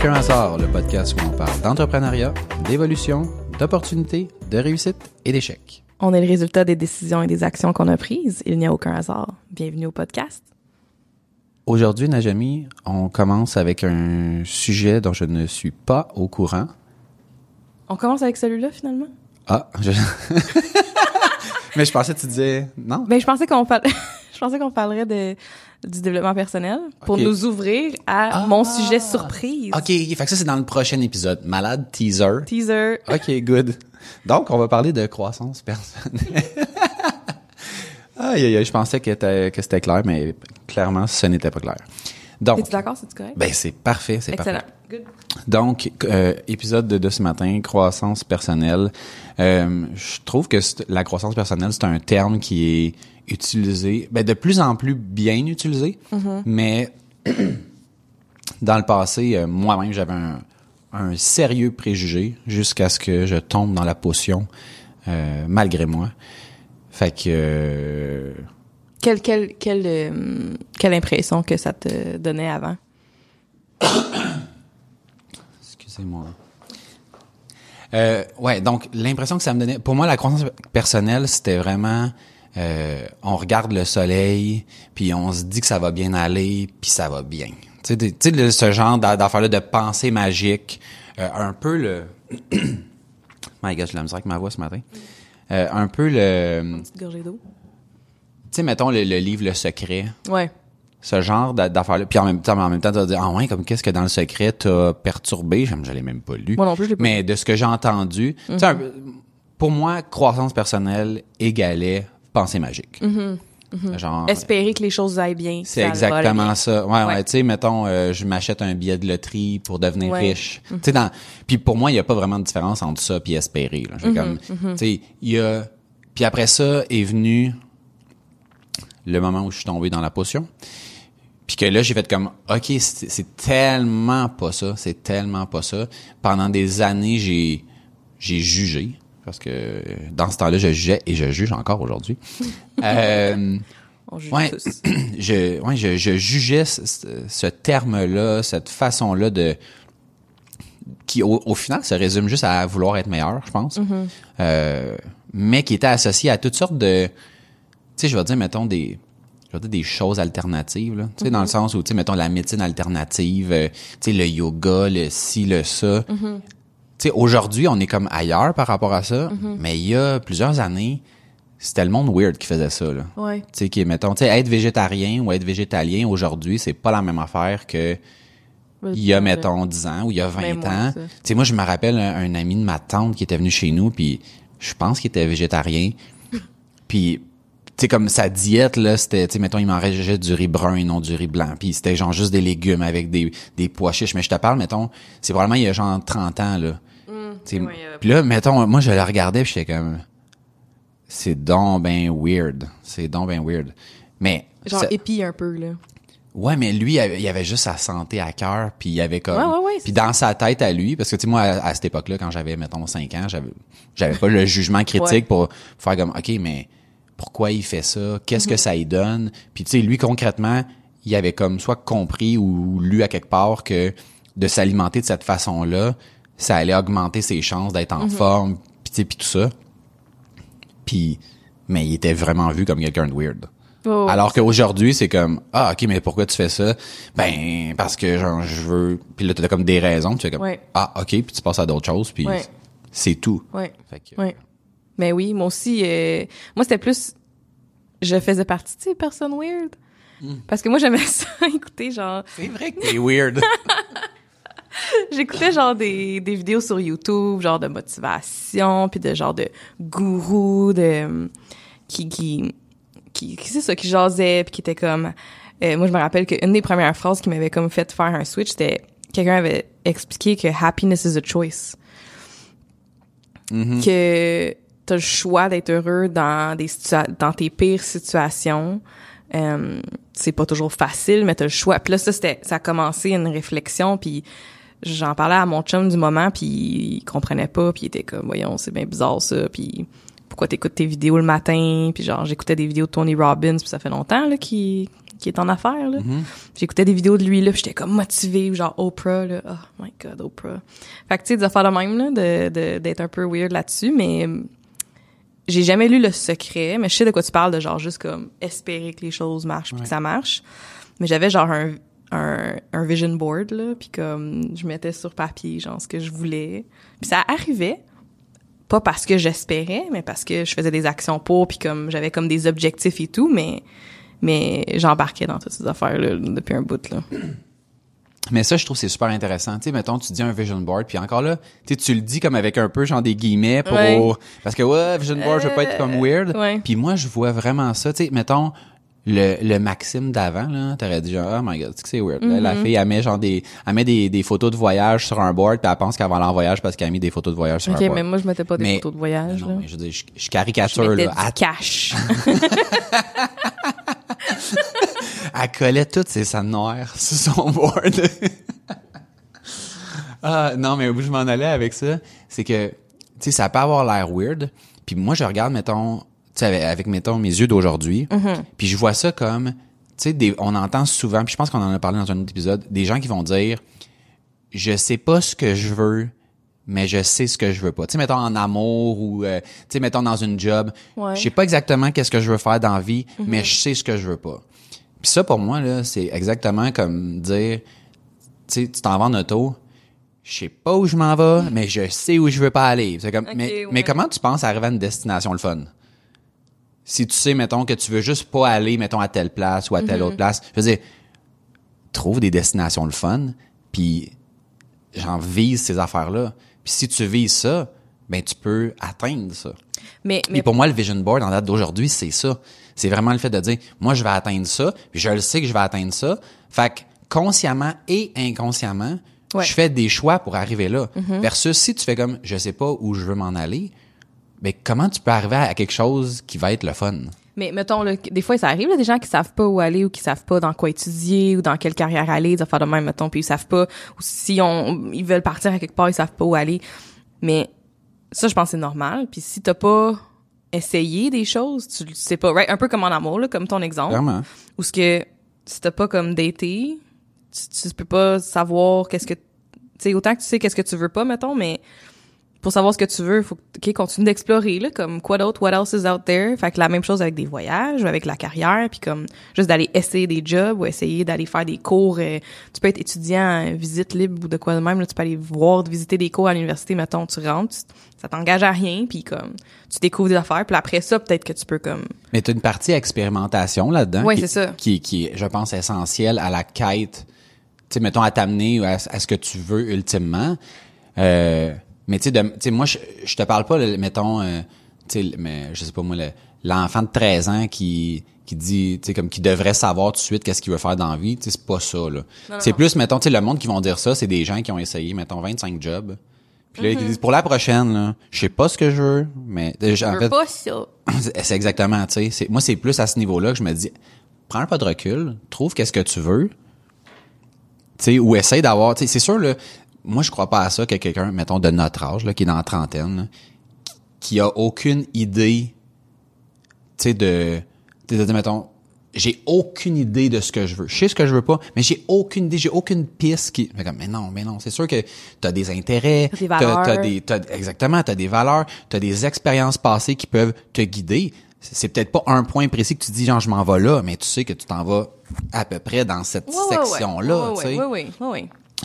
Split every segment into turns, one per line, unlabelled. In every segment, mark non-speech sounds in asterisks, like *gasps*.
aucun hasard, le podcast où on parle d'entrepreneuriat, d'évolution, d'opportunités, de réussite et d'échecs.
On est le résultat des décisions et des actions qu'on a prises. Il n'y a aucun hasard. Bienvenue au podcast.
Aujourd'hui, Najami, on commence avec un sujet dont je ne suis pas au courant.
On commence avec celui-là finalement?
Ah, je... *laughs* Mais je pensais que tu disais non.
Ben, je pensais qu'on par- *laughs* je pensais qu'on parlerait de, du développement personnel pour nous ouvrir à
Ah.
mon sujet surprise.
OK, fait que ça, c'est dans le prochain épisode. Malade teaser.
Teaser.
OK, good. Donc, on va parler de croissance personnelle. *laughs* aïe, je pensais que, que c'était clair, mais clairement, ce n'était pas clair. Donc,
Es-tu d'accord? C'est correct?
ben, c'est parfait, c'est
Excellent.
parfait.
Good.
Donc, euh, épisode de, de ce matin, croissance personnelle. Euh, je trouve que la croissance personnelle, c'est un terme qui est utilisé, ben, de plus en plus bien utilisé, mais *clears throat* dans le passé, euh, moi-même, j'avais un, un sérieux préjugé jusqu'à ce que je tombe dans la potion, euh, malgré moi. Fait que...
Quelle, quelle, quelle, euh, quelle impression que ça te donnait avant? *coughs*
Excusez-moi. Euh, ouais, donc l'impression que ça me donnait, pour moi, la croissance personnelle, c'était vraiment, euh, on regarde le soleil, puis on se dit que ça va bien aller, puis ça va bien. Tu sais, ce genre d'a- d'affaires-là de pensée magique, euh, un peu le, *coughs* my God, j'ai de la misère avec ma voix ce matin. Euh, un peu le,
Petite gorgée d'eau?
Sais, mettons le, le livre Le Secret
Ouais.
ce genre d'a- d'affaires-là. Puis en même temps, en même temps, tu vas dire, ah ouais, comme qu'est-ce que dans le secret t'as perturbé? Je l'ai même pas lu.
Moi non plus, je l'ai pas
Mais de ce que j'ai entendu, tu sais, un pour moi, croissance personnelle égalait pensée magique. Genre,
Espérer que les choses aillent bien.
c'est exactement
bien.
ça. Ouais, ouais,
Ouais.
tu sais, mettons, euh, je m'achète un billet de loterie pour devenir
Ouais.
riche. Tu sais, dans, puis pour moi, il y a pas vraiment de différence entre ça puis espérer. Là. Comme, tu sais, il y a, puis après ça est venu le moment où je suis tombé dans la potion. Puis que là, j'ai fait comme, OK, c'est tellement pas ça, c'est tellement pas ça. Pendant des années, j'ai j'ai jugé, parce que dans ce temps-là, je jugeais et je juge encore aujourd'hui. *laughs* euh,
On juge
Ouais.
tous. *clears throat*
je, ouais, je, je jugeais ce, terme-là, cette façon-là de qui au, au final se résume juste à vouloir être meilleur, je pense, Euh, mais qui était associé à toutes sortes de, sais, je vais dire, mettons des, je vais dire des choses alternatives, là, tu sais, dans le sens où, tu sais, mettons la médecine alternative, euh, tu sais, le yoga, le ci, le ça. Tu sais, aujourd'hui, on est comme ailleurs par rapport à ça, mais il y a plusieurs années, c'était le monde weird qui faisait ça, là.
Ouais.
Tu sais, qui, mettons, tu sais, être végétarien ou être végétalien aujourd'hui, c'est pas la même affaire que il y a, mettons, 10 ans ou il y a 20
Ben,
ans. Tu sais, moi, je me rappelle un, un ami de ma tante qui était venu chez nous, puis je pense qu'il était végétarien. *laughs* puis, tu sais, comme sa diète, là, c'était, tu sais, mettons, il mangeait du riz brun et non du riz blanc. Puis c'était genre juste des légumes avec des, des pois chiches. Mais je te parle, mettons, c'est probablement il y a genre 30 ans, là.
Euh,
Puis là, mettons, moi, je le regardais, puis j'étais comme... C'est donc ben weird. C'est donc ben weird. Mais...
Genre
ça-
épi un peu, là.
Ouais, mais lui, il avait, il avait juste sa santé à cœur, puis il avait comme...
Ouais, ouais, ouais,
puis dans sa tête à lui, parce que, tu sais, moi, à, à cette époque-là, quand j'avais, mettons, 5 ans, j'avais j'avais pas le jugement critique pour faire comme, OK, mais pourquoi il fait ça? Qu'est-ce que ça lui donne? Puis, tu sais, lui, concrètement, il avait comme soit compris ou lu à quelque part que de s'alimenter de cette façon-là, ça allait augmenter ses chances d'être en forme, puis, tu sais, puis tout ça. Puis, mais il était vraiment vu comme quelqu'un de weird.
Oh,
Alors qu'aujourd'hui, c'est comme ah ok mais pourquoi tu fais ça? Ben parce que genre je veux puis là tu as comme des raisons, tu fais comme
Ouais.
ah ok puis tu passes à d'autres choses puis
Ouais.
c'est tout.
Ouais.
Fait que-
Ouais. Mais oui, moi aussi, euh, moi c'était plus, je faisais partie de ces personnes weird.
Hmm.
Parce que moi j'aimais *laughs* ça, écouter genre,
C'est vrai que t'es weird. *laughs*
j'écoutais genre des, des vidéos sur YouTube, genre de motivation, puis de genre de gourous, de qui qui qui, qui c'est ça, qui jasait, puis qui était comme, euh, moi je me rappelle qu'une des premières phrases qui m'avait comme fait faire un switch, c'était quelqu'un avait expliqué que happiness is a choice. que t'as le choix d'être heureux dans des situa- dans tes pires situations. Euh, c'est pas toujours facile, mais t'as le choix. Puis là, ça, c'était, ça a commencé une réflexion, puis j'en parlais à mon chum du moment, puis il comprenait pas, puis il était comme, voyons, c'est bien bizarre ça, puis pourquoi t'écoutes tes vidéos le matin, puis genre, j'écoutais des vidéos de Tony Robbins, puis ça fait longtemps, là, qu'il qui est en affaires, là.
Mm-hmm.
J'écoutais des vidéos de lui, là, j'étais comme motivée, genre Oprah, là. Oh my God, Oprah. Fait que, tu sais, des affaires de même, là, de, de- d'être un peu weird là-dessus, mais j'ai jamais lu Le Secret, mais je sais de quoi tu parles, de genre juste comme espérer que les choses marchent puis que ça marche. Mais j'avais genre un, un, un vision board, là, puis comme je mettais sur papier, genre, ce que je voulais. Puis ça arrivait, pas parce que j'espérais, mais parce que je faisais des actions pour, puis comme j'avais comme des objectifs et tout, mais mais j'embarquais dans toutes ces affaires-là depuis un bout, là.
Mais ça, je trouve c'est super intéressant. Tu sais, mettons, tu dis un vision board, puis encore là, tu tu le dis comme avec un peu genre des guillemets pour...
Ouais.
Parce que, ouais, vision board, je veux pas être comme weird.
ouais.
Puis moi, je vois vraiment ça. Tu sais, mettons, le, le Maxime d'avant, là, t'aurais dit genre, oh my god, c'est que c'est weird. Là,
Mm-hmm.
La fille, elle met genre des, elle met des, des photos de voyage sur un board, puis elle pense qu'elle va aller en voyage parce qu'elle a mis des photos de voyage sur
OK,
un board.
mais moi, je mettais pas des
Mais-
photos de voyage,
non,
là.
mais je veux dire, je, je caricature, là.
du
Elle,
cash. *laughs* *laughs* *laughs*
elle collait toutes ses sangs noirs *laughs* sur son board. ah, non, mais où je m'en allais avec ça, c'est que, tu sais, ça peut avoir l'air weird. Puis moi, je regarde, mettons, tu sais, avec, avec, mettons, mes yeux d'aujourd'hui.
Mm-hmm.
Puis je vois ça comme, tu sais, on entend souvent, puis je pense qu'on en a parlé dans un autre épisode, des gens qui vont dire, je sais pas ce que je veux, mais je sais ce que je veux pas. Tu sais, mettons en amour ou, euh, tu sais, mettons dans une job.
Ouais.
Je sais pas exactement qu'est-ce que je veux faire dans la vie, mais je sais ce que je veux pas. Puis ça, pour moi, là, c'est exactement comme dire, tu sais, tu t'en vas en auto, je sais pas où je m'en vais, mais je sais où je veux pas aller. C'est comme, mais,
ouais.
mais comment tu penses arriver à une destination le fun? Si tu sais, mettons, que tu veux juste pas aller, mettons, à telle place ou à telle autre place, je veux dire, trouve des destinations le fun, puis j'en vise ces affaires-là. Puis si tu vises ça, ben tu peux atteindre ça.
Mais, mais
pour moi, le vision board en date d'aujourd'hui, c'est ça. C'est vraiment le fait de dire, moi, je vais atteindre ça, puis je le sais que je vais atteindre ça. Fait que consciemment et inconsciemment,
Ouais.
je fais des choix pour arriver là. Versus si tu fais comme, je sais pas où je veux m'en aller, ben comment tu peux arriver à quelque chose qui va être le fun?
Mais mettons, là, des fois, ça arrive, là, des gens qui savent pas où aller ou qui savent pas dans quoi étudier ou dans quelle carrière aller, des affaires de même, mettons, puis ils savent pas, ou si on, ils veulent partir à quelque part, ils savent pas où aller. Mais ça, je pense que c'est normal. Puis si t'as pas essayé des choses, tu le sais pas, right? Un peu comme en amour, là, comme ton exemple.
Vraiment.
Ou ce que, si t'as pas comme daté, tu, tu peux pas savoir qu'est-ce que, tu sais, autant que tu sais qu'est-ce que tu veux pas, mettons, mais pour savoir ce que tu veux, faut que, continue d'explorer, là, comme quoi d'autre, what else is out there? Fait que la même chose avec des voyages, ou avec la carrière, puis comme juste d'aller essayer des jobs ou essayer d'aller faire des cours. euh, tu peux être étudiant en visite libre ou de quoi de même, là, tu peux aller voir, visiter des cours à l'université, mettons, tu rentres, tu- ça t'engage à rien, puis comme, tu découvres des affaires, puis après ça, peut-être que tu peux comme...
Mais tu as une partie expérimentation là-dedans. Qui-
c'est ça.
Qui, qui est, je pense, essentielle à la quête, tu sais, mettons, à t'amener à, à ce que tu veux ultimement. Euh, mais tu sais, moi, je, je te parle pas, mettons, euh, tu sais, mais je sais pas moi, le- l'enfant de 13 ans qui qui dit, tu sais, comme qui devrait savoir tout de suite qu'est-ce qu'il veut faire dans la vie, tu sais, c'est pas ça, là. C'est plus, mettons, tu sais, le monde qui vont dire ça, c'est des gens qui ont essayé, mettons, 25 jobs. Puis là, ils disent, pour la prochaine, là, je sais pas ce que je veux, mais en
Mm-hmm. Je veux
fait,
pas ça. *coughs*
c'est exactement, tu sais. Moi, c'est plus à ce niveau-là que je me dis, prends un pas de recul, trouve qu'est-ce que tu veux, tu sais, ou essaye d'avoir, tu sais, c'est sûr, là, moi, je crois pas à ça que quelqu'un, mettons, de notre âge, là, qui est dans la trentaine, là, qui- a aucune idée, tu sais, de, tu sais, de dire, mettons, j'ai aucune idée de ce que je veux. Je sais ce que je veux pas, mais j'ai aucune idée, j'ai aucune piste qui, mais comme, mais non, mais non, c'est sûr que t'as des intérêts,
T'as des valeurs.
t'as des, t'as- exactement, t'as des valeurs, t'as des expériences passées qui peuvent te guider. C'est peut-être pas un point précis que tu dis, genre, je m'en vais là, mais tu sais que tu t'en vas à peu près dans cette tu sais.
ouais, ouais, ouais, ouais.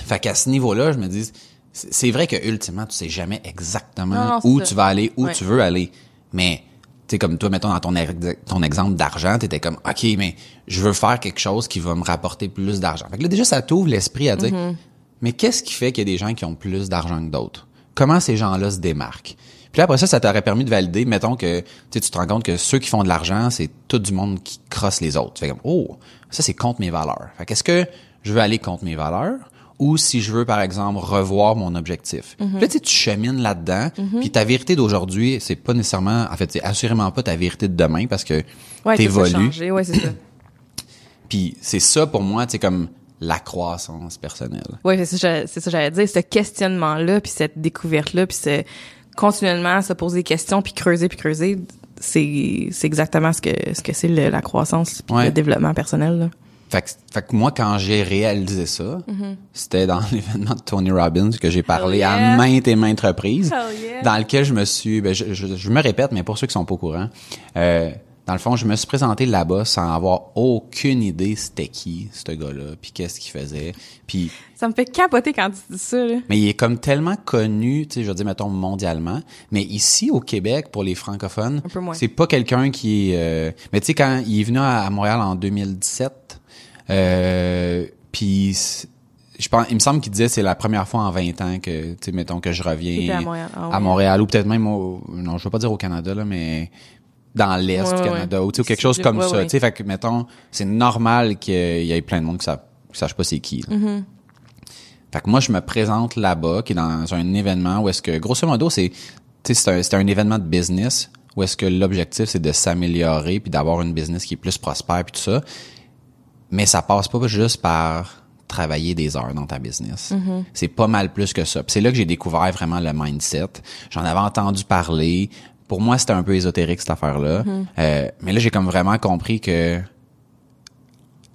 Fait qu'à ce niveau-là, je me dis, c'est vrai que ultimement, tu sais jamais exactement
Non, non, c'est
où
ça.
tu vas aller, où
Ouais.
tu veux aller. Mais, tu sais, comme toi, mettons, dans ton, ex- ton exemple d'argent, t'étais comme, OK, mais je veux faire quelque chose qui va me rapporter plus d'argent. Fait que là, déjà, ça t'ouvre l'esprit à dire,
Mm-hmm.
mais qu'est-ce qui fait qu'il y a des gens qui ont plus d'argent que d'autres? Comment ces gens-là se démarquent? Puis là, après ça, ça t'aurait permis de valider, mettons que tu sais, tu te rends compte que ceux qui font de l'argent, c'est tout du monde qui crosse les autres. Tu fais comme, oh, ça, c'est contre mes valeurs. Fait qu'est-ce que je veux aller contre mes valeurs? Ou si je veux, par exemple, revoir mon objectif.
Mhm.
Puis là, tu sais, tu chemines là-dedans. Puis ta vérité d'aujourd'hui, c'est pas nécessairement, en fait, c'est assurément pas ta vérité de demain parce que
Ouais,
t'évolues.
ouais, c'est ça. *clears throat*
Puis c'est ça, pour moi, c'est comme la croissance personnelle.
Oui, c'est ça, c'est ça que j'allais dire. Ce questionnement-là, puis cette découverte-là, puis ce continuellement se poser des questions, puis creuser, puis creuser, c'est c'est exactement ce que ce que c'est la croissance, puis
Ouais.
le développement personnel. Là.
Fait que, fait que moi, quand j'ai réalisé ça,
Mm-hmm.
c'était dans *laughs* l'événement de Tony Robbins que j'ai parlé
yeah.
à maintes et maintes reprises,
Hell yeah.
dans lequel je me suis, ben, je, je- je me répète, mais pour ceux qui sont pas au courant, euh, dans le fond, je me suis présenté là-bas sans avoir aucune idée c'était qui, ce gars-là, puis qu'est-ce qu'il faisait, puis
Ça me fait capoter quand tu dis ça, là.
mais il est comme tellement connu, tu sais, je veux dire, mettons, mondialement. Mais ici, au Québec, pour les francophones, c'est pas quelqu'un qui euh, Mais tu sais, quand il est venu à Montréal en 2017, euh, puis je pense, il me semble qu'il disait c'est la première fois en 20 ans que, tu sais, mettons, que je reviens
à Montréal. Ah
à Montréal, ou peut-être même au... Non, je veux pas dire au Canada, là, mais dans l'Est
Ouais,
du Canada,
ouais.
ou tu sais, quelque chose comme
ouais,
ça. Tu sais, fait que, mettons, c'est normal qu'il y ait plein de monde qui qui sache pas c'est qui. là.
Mm-hmm.
Fait que moi, je me présente là-bas, qui est dans un événement où est-ce que, grosso modo, c'est, tu sais, c'est un, c'est un événement de business où est-ce que l'objectif, c'est de s'améliorer puis d'avoir une business qui est plus prospère puis tout ça. Mais ça passe pas juste par travailler des heures dans ta business. C'est pas mal plus que ça. C'est là que j'ai découvert vraiment le mindset. J'en avais entendu parler. Pour moi, c'était un peu ésotérique, cette affaire-là. Euh, mais là, j'ai comme vraiment compris que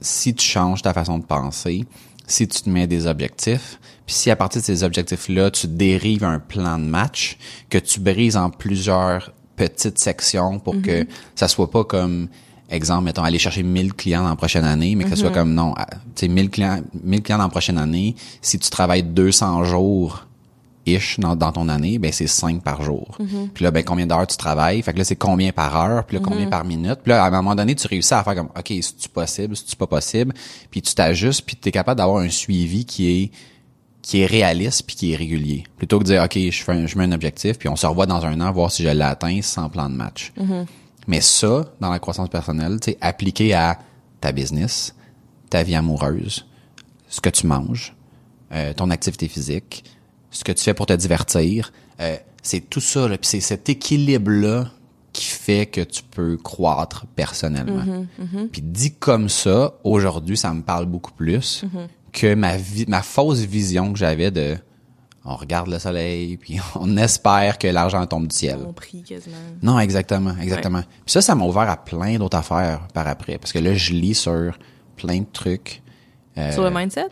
si tu changes ta façon de penser, si tu te mets des objectifs, puis si à partir de ces objectifs-là, tu dérives un plan de match que tu brises en plusieurs petites sections pour que ça soit pas comme exemple mettons aller chercher 1000 clients dans la prochaine année mais que ce soit comme non ah, tu sais 1000 clients 1000 clients dans la prochaine année si tu travailles 200 jours ish dans, dans ton année, ben c'est 5 par jour. Puis là, ben combien d'heures tu travailles? Fait que là, c'est combien par heure? Puis là, combien par minute? Puis là, à un moment donné, tu réussis à faire comme, OK, c'est-tu possible? C'est-tu pas possible? Puis tu t'ajustes, puis tu es capable d'avoir un suivi qui est qui est réaliste puis qui est régulier. Plutôt que de dire, OK, je fais un, je mets un objectif, puis on se revoit dans un an, voir si je l'ai atteint sans plan de match. Mais ça, dans la croissance personnelle, tu appliqué à ta business, ta vie amoureuse, ce que tu manges, euh, ton activité physique, ce que tu fais pour te divertir, euh, c'est tout ça, là, puis c'est cet équilibre-là qui fait que tu peux croître personnellement. Puis dit comme ça, aujourd'hui, ça me parle beaucoup plus que ma vi- ma fausse vision que j'avais de on regarde le soleil *laughs* puis on espère que l'argent tombe du ciel.
Mon prix, quasiment.
Non, exactement, exactement. Puis ça, ça m'a ouvert à plein d'autres affaires par après. Parce que là, je lis sur plein de trucs. euh,
Sur le mindset?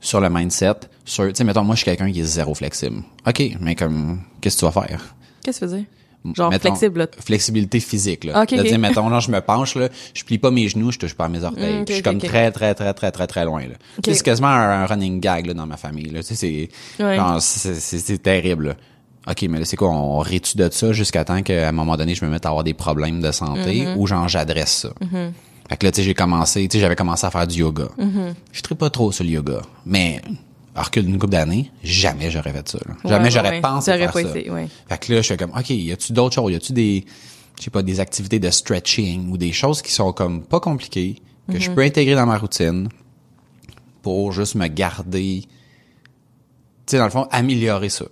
sur le mindset, sur, tu sais, mettons, moi, je suis quelqu'un qui est zéro flexible. OK, mais comme, qu'est-ce que tu vas faire?
Qu'est-ce que tu faisais? Genre
Mettons,
flexible, là.
Flexibilité physique, là.
Ok,
de
ok.
dire, mettons, là, je me penche, là, je plie pas mes genoux, je touche pas mes orteils.
Mm, ok,
Puis je suis comme très, très, très, très, très, très loin, C'est quasiment un, un running gag, là, dans ma famille, là. Tu sais, c'est,
Ouais.
c'est, terrible, là. OK, mais là, c'est quoi? On rétue de ça jusqu'à temps qu'à un moment donné, je me mette à avoir des problèmes de santé
Mm-hmm.
ou genre, j'adresse ça? Fait que là, tu sais, j'ai commencé, tu sais, j'avais commencé à faire du yoga.
Mm-hmm.
Je ne pas trop sur le yoga. Mais, à recul d'une couple d'années, jamais j'aurais fait ça, là. Jamais
Ouais,
j'aurais
ouais.
pensé faire
pas
ça.
été, ouais.
Fait que là, je fais comme, OK, y a-tu d'autres choses? Y a-tu des, je sais pas, des activités de stretching ou des choses qui sont comme pas compliquées, que je peux intégrer dans ma routine pour juste me garder, tu sais, dans le fond, améliorer ça.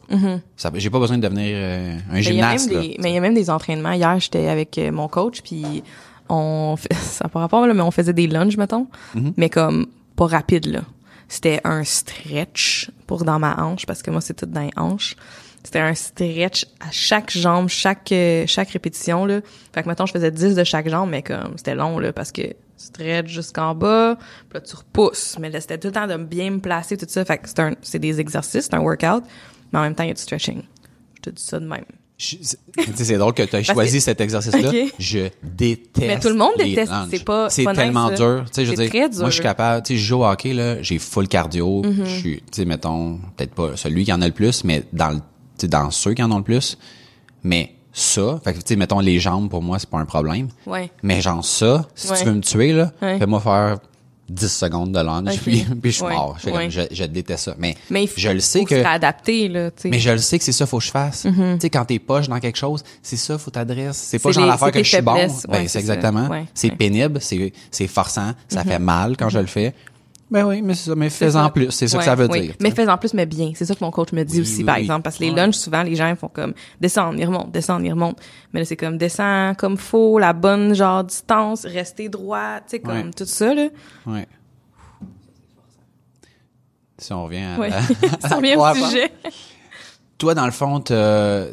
ça j'ai pas besoin de devenir euh, un.
Mais il y a même
gymnaste,
mais il y a même des entraînements. Hier, j'étais avec euh, mon coach, puis on *laughs* fait, ça pas rapport, là, mais on faisait des lunges, mettons,
Mm-hmm.
mais comme pas rapide, là. C'était un stretch pour dans ma hanche, parce que moi, c'est tout dans les hanches. C'était un stretch à chaque jambe, chaque euh, chaque répétition, là. Fait que, mettons, je faisais 10 de chaque jambe, mais comme, c'était long, là, parce que stretch jusqu'en bas, puis là, tu repousses. Mais là, c'était tout le temps de bien me placer, tout ça. Fait que c'est des exercices, c'est un workout, mais en même temps, il y a du stretching. Je te dis ça de même.
C'est- drôle que tu aies choisi
que-
cet exercice-là. Je déteste.
Mais tout le monde déteste, c'est pas-
C'est
nice,
tellement dur. Tu sais, je veux dire,
dur.
Moi, je suis capable, tu sais, je joue au hockey, là, j'ai full cardio. Je suis, tu sais, mettons, peut-être pas celui qui en a le plus, mais dans le, tu sais, dans ceux qui en ont le plus. Mais ça, fait que, tu sais, mettons, les jambes, pour moi, c'est pas un problème.
Ouais.
Mais genre ça, si
Ouais.
tu veux me tuer, là,
Ouais.
fais-moi faire 10 secondes de lunge,
Ok.
puis, puis je suis mort. Je, je, je déteste ça. Mais,
Mais il faut,
je le sais
faut
que...
là.
Mais je le sais que c'est ça faut que je fasse.
Mm-hmm.
Tu sais quand t'es poche dans quelque chose, c'est ça faut t'adresser. C'est pas genre l'affaire que je suis bon. Ben c'est exactement.
Ouais,
c'est
ouais.
Pénible, c'est c'est forçant, ça fait mal quand je le fais. Ben oui, mais c'est ça, mais fais-en plus, c'est ça que ça veut
oui.
dire.
Mais fais en plus, mais bien. C'est ça que mon coach me dit
Oui,
aussi,
oui,
par exemple. Parce que les lunchs, souvent, les gens ils font comme descendre, ils remontent, descendre, ils remontent. Mais là, c'est comme descend comme faut, la bonne genre distance, rester droit, tu sais, comme tout ça, là.
Ouais. Si on revient à,
Ouais. *laughs* revient *laughs* au sujet.
Toi dans le fond t'as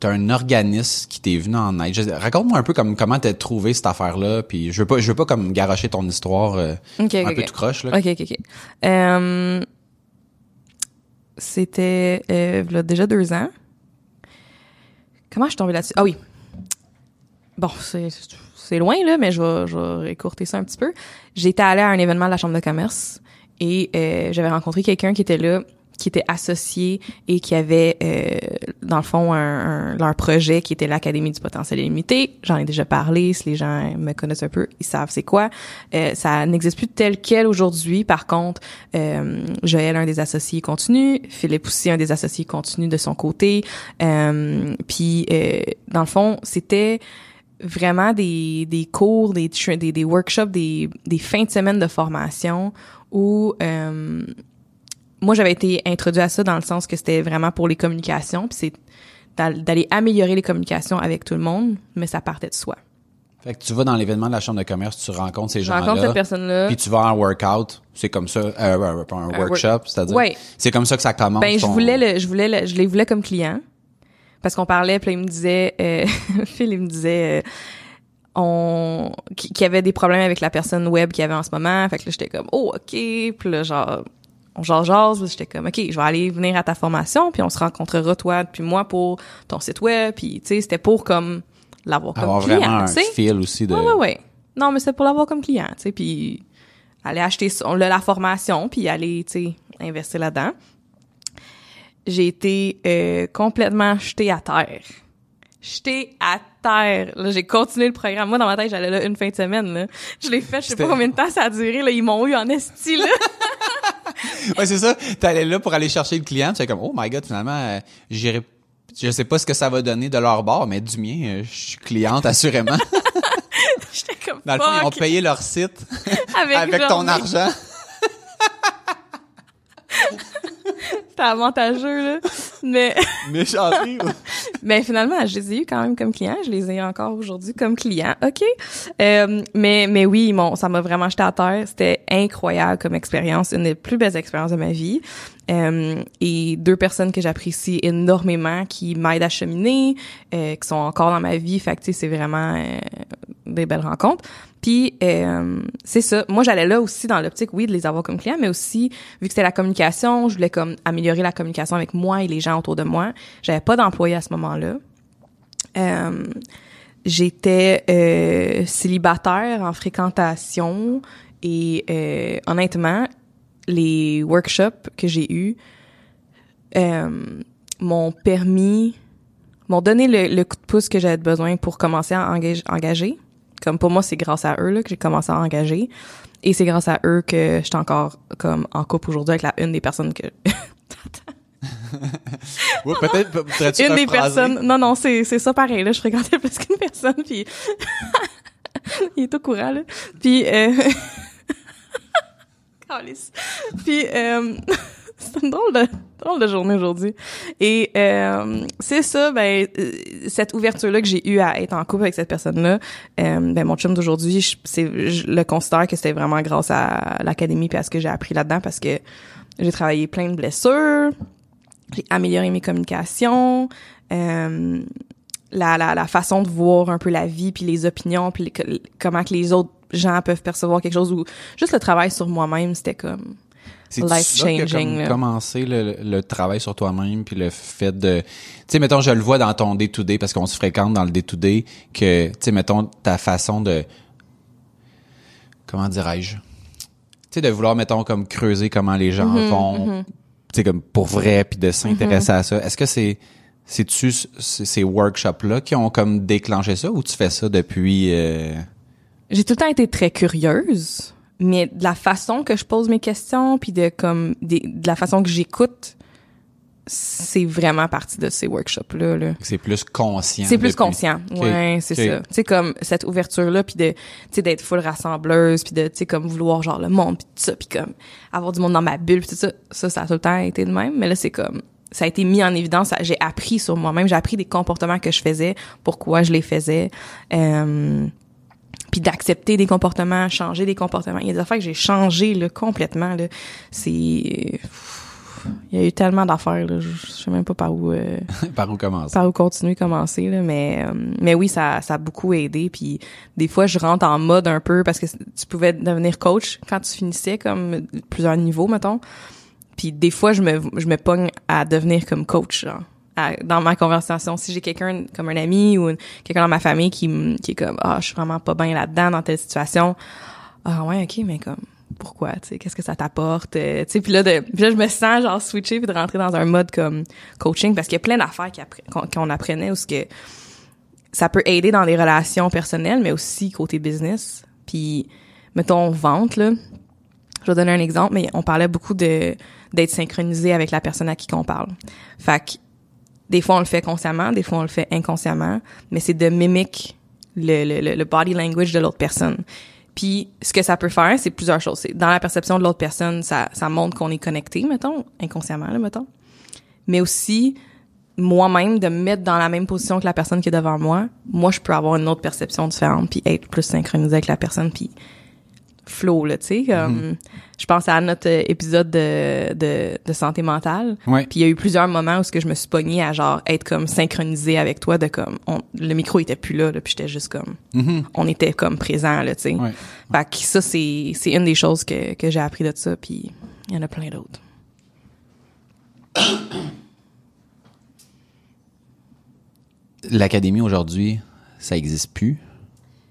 t'as un organisme qui t'est venu en aide. Je- Raconte-moi un peu comme comment t'as trouvé cette affaire-là, puis je veux pas, je veux pas comme garocher ton histoire euh,
Ok,
un peu
ok.
tout croche là.
Ok, ok, ok. Euh, c'était euh, déjà deux ans. Comment je suis tombée là-dessus? Ah oui. Bon, c'est c'est loin, là, mais je vais, je vais écourter ça un petit peu. J'étais allée à un événement de la Chambre de commerce et euh, j'avais rencontré quelqu'un qui était là, qui était associé et qui avait, euh, dans le fond, un, un- leur projet qui était l'Académie du potentiel illimité. J'en ai déjà parlé. Si les gens me connaissent un peu, ils savent c'est quoi. Euh, ça n'existe plus tel quel aujourd'hui. Par contre, euh, Joël, un des associés, continue. Philippe aussi, un des associés, continue de son côté. Euh, Puis, euh, dans le fond, c'était vraiment des, des cours, des, des, des workshops, des, des fins de semaine de formation où euh, moi, j'avais été introduite à ça dans le sens que c'était vraiment pour les communications, puis c'est d'al- d'aller améliorer les communications avec tout le monde, mais ça partait de soi.
Fait que tu vas dans l'événement de la chambre de commerce, tu rencontres ces
Je rencontre cette
gens-là,
personne-là.
puis tu vas en workout, c'est comme ça, euh, un, workshop,
work-
c'est-à-dire.
Ouais.
C'est comme ça que ça commence.
Ben, je voulais le, je voulais le, je les voulais comme client. Parce qu'on parlait, puis là, il me disait, euh, *laughs* Phil, il me disait, euh, on, qu'il qu'il y avait des problèmes avec la personne web qu'il y avait en ce moment. Fait que là, j'étais comme, oh, OK. Puis là, genre, on jase, j'étais comme, OK, je vais aller venir à ta formation, puis on se rencontrera, toi, puis moi, pour ton site web. Puis, tu sais, c'était pour, comme, l'avoir comme
avoir
client,
vraiment un
tu sais.
feel aussi de.
Ouais, ouais, ouais. Non, mais c'est pour l'avoir comme client, tu sais, puis aller acheter la formation, puis aller, tu sais, investir là-dedans. J'ai été euh, complètement jetée à terre. Jetée à terre. Là, j'ai continué le programme. Moi, dans ma tête, j'allais là une fin de semaine, là. Je l'ai fait, je sais
C'était-
pas combien de temps ça a duré, là. Ils m'ont eu en esti, là. *laughs*
Ouais, c'est ça. T'allais là pour aller chercher le client, tu comme, oh my god, finalement, euh, j'irai, je sais pas ce que ça va donner de leur bord, mais du mien, euh, je suis cliente, assurément. *laughs*
J'étais comme,
Dans le fond, ils ont payé leur site *laughs*
avec,
avec ton argent. *laughs*
C'était avantageux, là. Mais... *laughs* Mais finalement, je les ai eu quand même comme clients. Je les ai encore aujourd'hui comme clients. OK. Euh, mais, mais oui, mon, ça m'a vraiment jeté à terre. C'était incroyable comme expérience. Une des plus belles expériences de ma vie. Euh, et deux personnes que j'apprécie énormément, qui m'aident à cheminer, euh, qui sont encore dans ma vie. Fait que, tu sais, c'est vraiment euh, des belles rencontres. Euh, c'est ça. Moi, j'allais là aussi dans l'optique, oui, de les avoir comme clients, mais aussi vu que c'était la communication, je voulais comme améliorer la communication avec moi et les gens autour de moi. J'avais pas d'employé à ce moment-là. Euh, J'étais euh, célibataire en fréquentation et honnêtement, les workshops que j'ai eus m'ont permis, m'ont donné le, coup de pouce que j'avais besoin pour commencer à engage- engager. Comme pour moi, c'est grâce à eux là, que j'ai commencé à engager. Et c'est grâce à eux que je suis encore comme en couple aujourd'hui avec la une des personnes que *laughs*
Ouais, peut-être, pourrais-tu
une des personnes non non c'est c'est ça pareil là je fréquentais plus qu'une personne puis *laughs* il est au courant là. Puis euh... *laughs* Puis euh... c'est une drôle de drôle de journée aujourd'hui. Et euh, c'est ça ben euh, cette ouverture là que j'ai eu à être en couple avec cette personne là euh, ben mon chum d'aujourd'hui je, le considère que c'était vraiment grâce à l'académie puis à ce que j'ai appris là-dedans parce que j'ai travaillé plein de blessures j'ai amélioré mes communications, euh, la, la, la façon de voir un peu la vie, puis les opinions, puis comment que les autres gens peuvent percevoir quelque chose, ou juste le travail sur moi-même, c'était comme...
C'est
life changing,
comme
là.
commencé le, le travail sur toi-même puis le fait de tu sais mettons je le vois dans ton day to day parce qu'on se fréquente dans le day to day que tu sais mettons ta façon de comment dirais-je tu sais de vouloir mettons comme creuser comment les gens
Mm-hmm,
font tu sais comme pour vrai puis de s'intéresser à ça. Est-ce que c'est c'est-tu c- ces workshops là qui ont comme déclenché ça ou tu fais ça depuis euh,
J'ai tout le temps été très curieuse, mais de la façon que je pose mes questions, puis de comme des- de la façon que j'écoute, c'est vraiment partie de ces workshops-là. Là.
c'est plus conscient
C'est plus
depuis?
conscient. Ouais, c'est ça. Tu sais comme cette ouverture là puis de tu sais d'être full rassembleuse puis de tu sais comme vouloir genre le monde puis tout ça puis comme avoir du monde dans ma bulle puis tout ça ça ça a tout le temps été de même mais là c'est comme ça a été mis en évidence, j'ai appris sur moi-même, j'ai appris des comportements que je faisais, pourquoi je les faisais. Euh, puis d'accepter des comportements, changer des comportements. Il y a des affaires que j'ai changé là, complètement. Là. C'est... Il y a eu tellement d'affaires. Là. Je, je sais même pas par où euh, *laughs*
Par où commencer?
par où continuer commencer là mais euh, mais oui ça ça a beaucoup aidé puis des fois je rentre en mode un peu parce que tu pouvais devenir coach quand tu finissais comme plusieurs niveaux mettons puis des fois je me je me pogne à devenir comme coach genre dans ma conversation si j'ai quelqu'un comme un ami ou quelqu'un dans ma famille qui qui est comme ah je suis vraiment pas bien là-dedans dans telle situation ah ouais ok mais comme pourquoi tu sais qu'est-ce que ça t'apporte euh, tu sais puis là de puis là je me sens genre switcher puis de rentrer dans un mode comme coaching parce qu'il y a plein d'affaires qu'on apprenait où ce que ça peut aider dans les relations personnelles mais aussi côté business puis mettons vente là. Je vais donner un exemple mais on parlait beaucoup de d'être synchronisé avec la personne à qui qu'on parle. Fait des fois on le fait consciemment des fois on le fait inconsciemment mais c'est de mimique le, le, le- body language de l'autre personne puis ce que ça peut faire, c'est plusieurs choses. Dans la perception de l'autre personne, ça, ça montre qu'on est connecté, mettons, inconsciemment, là, mettons. Mais aussi, moi-même, de me mettre dans la même position que la personne qui est devant moi, moi, je peux avoir une autre perception différente, puis être plus synchronisé avec la personne, puis flow, là, tu sais. Comme, Je pense à notre euh, épisode de, de, de santé mentale.
Ouais.
Puis il y a eu plusieurs moments où ce que je me suis pognée à genre être comme synchronisée avec toi de comme on- le micro était plus là, là puis j'étais juste comme on était comme présent là, tu sais.
Ouais.
Fait que ça c'est c'est une des choses que que j'ai appris de ça puis il y en a plein d'autres.
L'académie aujourd'hui, ça existe plus.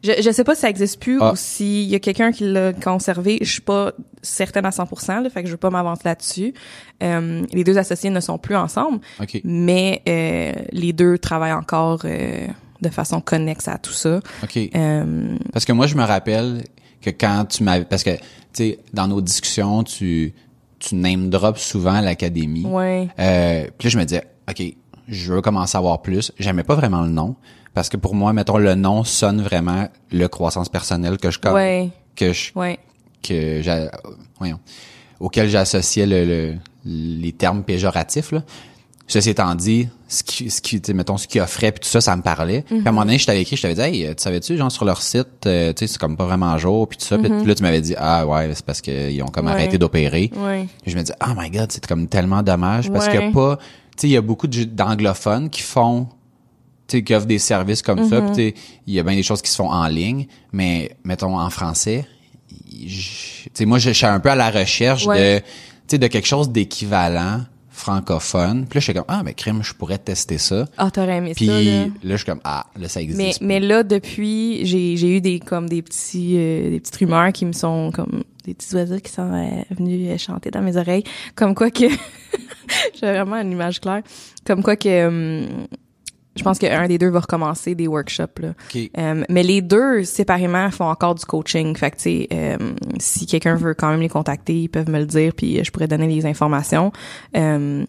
Je je sais pas si ça existe plus
Ah.
ou s'il y a quelqu'un qui l'a conservé, je suis pas certaine à 100%, là, fait que je veux pas m'avancer là-dessus. Euh, les deux associés ne sont plus ensemble, mais euh, les deux travaillent encore euh, de façon connexe à tout ça.
Parce que moi, je me rappelle que quand tu m'avais... Parce que, tu sais, dans nos discussions, tu, tu name drops souvent l'académie.
ouais.
Puis là, je me disais, OK, je veux commencer à voir plus. J'aimais pas vraiment le nom. Parce que pour moi, mettons, le nom sonne vraiment le croissance personnelle que je... com-
Ouais.
Que je
Ouais.
que j'a- voyons, auquel j'associais le, le- les termes péjoratifs là. Ceci étant dit, ce qui, ce qui, mettons, ce qu'ils offraient puis tout ça, ça me parlait. Puis à un moment donné, je t'avais écrit, je t'avais dit, hey, tu savais-tu, genre sur leur site, euh, tu sais, c'est comme pas vraiment jour puis tout ça. Puis là, tu m'avais dit, ah ouais, c'est parce qu'ils ont comme
Ouais.
arrêté d'opérer.
Ouais.
Je me dis, oh my god, c'est comme tellement dommage parce
Ouais.
que pas, tu sais, il y a beaucoup d'anglophones qui font, qui offrent des services comme ça. Puis tu sais, il y a bien des choses qui se font en ligne, mais mettons en français, tu sais, moi, je je suis un peu à la recherche
Ouais.
de, tu sais, de quelque chose d'équivalent francophone. Puis là, je suis comme, ah, mais crime, je pourrais tester ça.
Ah, t'aurais aimé
Puis
ça, là.
là. je suis comme, ah, là, ça existe.
Mais, mais là, depuis, j'ai, j'ai eu des, comme des petits, euh, des petites rumeurs qui me sont, comme, des petits oiseaux qui sont euh, venus euh, chanter dans mes oreilles. Comme quoi que, *laughs* j'ai vraiment une image claire. Comme quoi que, hum, je pense qu'un des deux va recommencer des workshops, là.
OK.
Euh, mais les deux, séparément, font encore du coaching. Fait que, tu sais, euh, si quelqu'un veut quand même les contacter, ils peuvent me le dire, puis je pourrais donner les informations. Euh,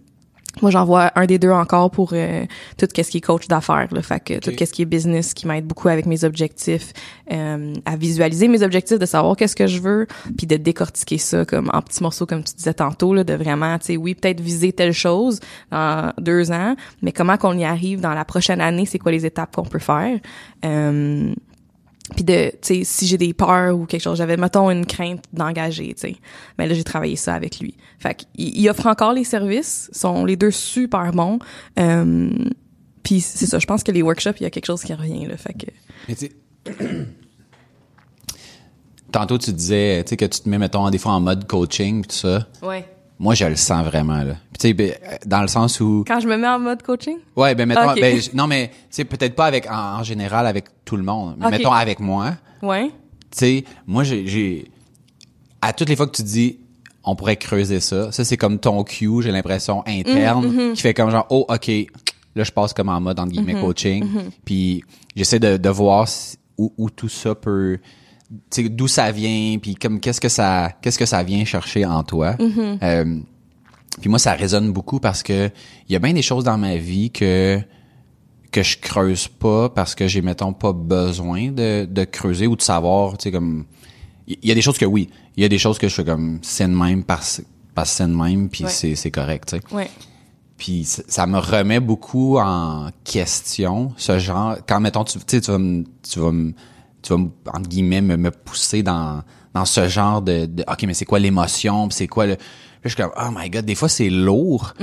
moi, j'envoie un des deux encore pour euh, tout ce qui est coach d'affaires. Là. Fait que tout ce qui est business qui m'aide beaucoup avec mes objectifs, euh, à visualiser mes objectifs, de savoir qu'est-ce que je veux, puis de décortiquer ça comme en petits morceaux, comme tu disais tantôt, là, de vraiment, tu sais, oui, peut-être viser telle chose dans deux ans, mais comment qu'on y arrive dans la prochaine année, c'est quoi les étapes qu'on peut faire? Euh, puis de tu sais si j'ai des peurs ou quelque chose j'avais mettons une crainte d'engager tu sais. Mais là j'ai travaillé ça avec lui. Fait qu'il il offre encore les services sont les deux super bons. Euh, puis c'est ça je pense que les workshops il y a quelque chose qui revient là. Fait que
Mais *clears throat* tantôt tu disais, tu sais, que tu te mets, mettons, des fois en mode coaching pis tout ça.
ouais
Moi, je le sens vraiment, là. Puis tu sais, ben, dans le sens où...
quand je me mets en mode coaching?
Ouais, ben mettons, ben, non mais c'est peut-être pas avec en, en général avec tout le monde, mais mettons avec moi.
ouais
Tu sais, moi j'ai à toutes les fois que tu dis on pourrait creuser ça, ça c'est comme ton cue, j'ai l'impression interne
Mm-hmm.
qui fait comme genre oh OK, là je passe comme en mode entre guillemets
Mm-hmm.
coaching, puis j'essaie de, de voir où, où tout ça peut d'où ça vient puis comme qu'est-ce que ça qu'est-ce que ça vient chercher en toi.
Mm-hmm.
Euh, puis moi, ça résonne beaucoup parce que il y a bien des choses dans ma vie que que je creuse pas parce que j'ai mettons pas besoin de, de creuser ou de savoir, tu sais comme il y a des choses que oui, il y a des choses que je fais comme c'est de même parce parce c'est de même puis
Ouais.
c'est c'est correct, tu sais.
ouais
Puis ça ça me remet beaucoup en question ce genre quand mettons tu tu vas me tu vas me tu vas entre guillemets me, me pousser dans dans ce genre de, de OK mais c'est quoi l'émotion, c'est quoi le là je suis comme oh my god, des fois c'est lourd.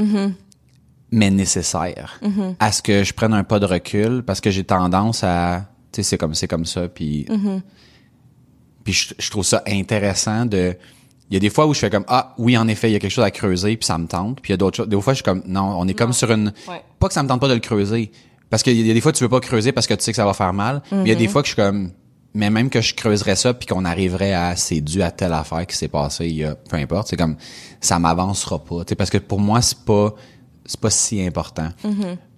mais nécessaire à ce que je prenne un pas de recul parce que j'ai tendance à tu sais c'est comme c'est comme ça puis puis je, je trouve ça intéressant de il y a des fois où je fais comme ah oui en effet il y a quelque chose à creuser puis ça me tente puis il y a d'autres choses des fois je suis comme non on est comme sur une
Ouais.
pas que ça me tente pas de le creuser parce qu'il y a des fois tu veux pas creuser parce que tu sais que ça va faire mal mais il y a des fois que je suis comme mais même que je creuserais ça puis qu'on arriverait à c'est dû à telle affaire qui s'est passée il y a peu importe c'est comme ça m'avancera pas parce que pour moi c'est pas c'est pas si important.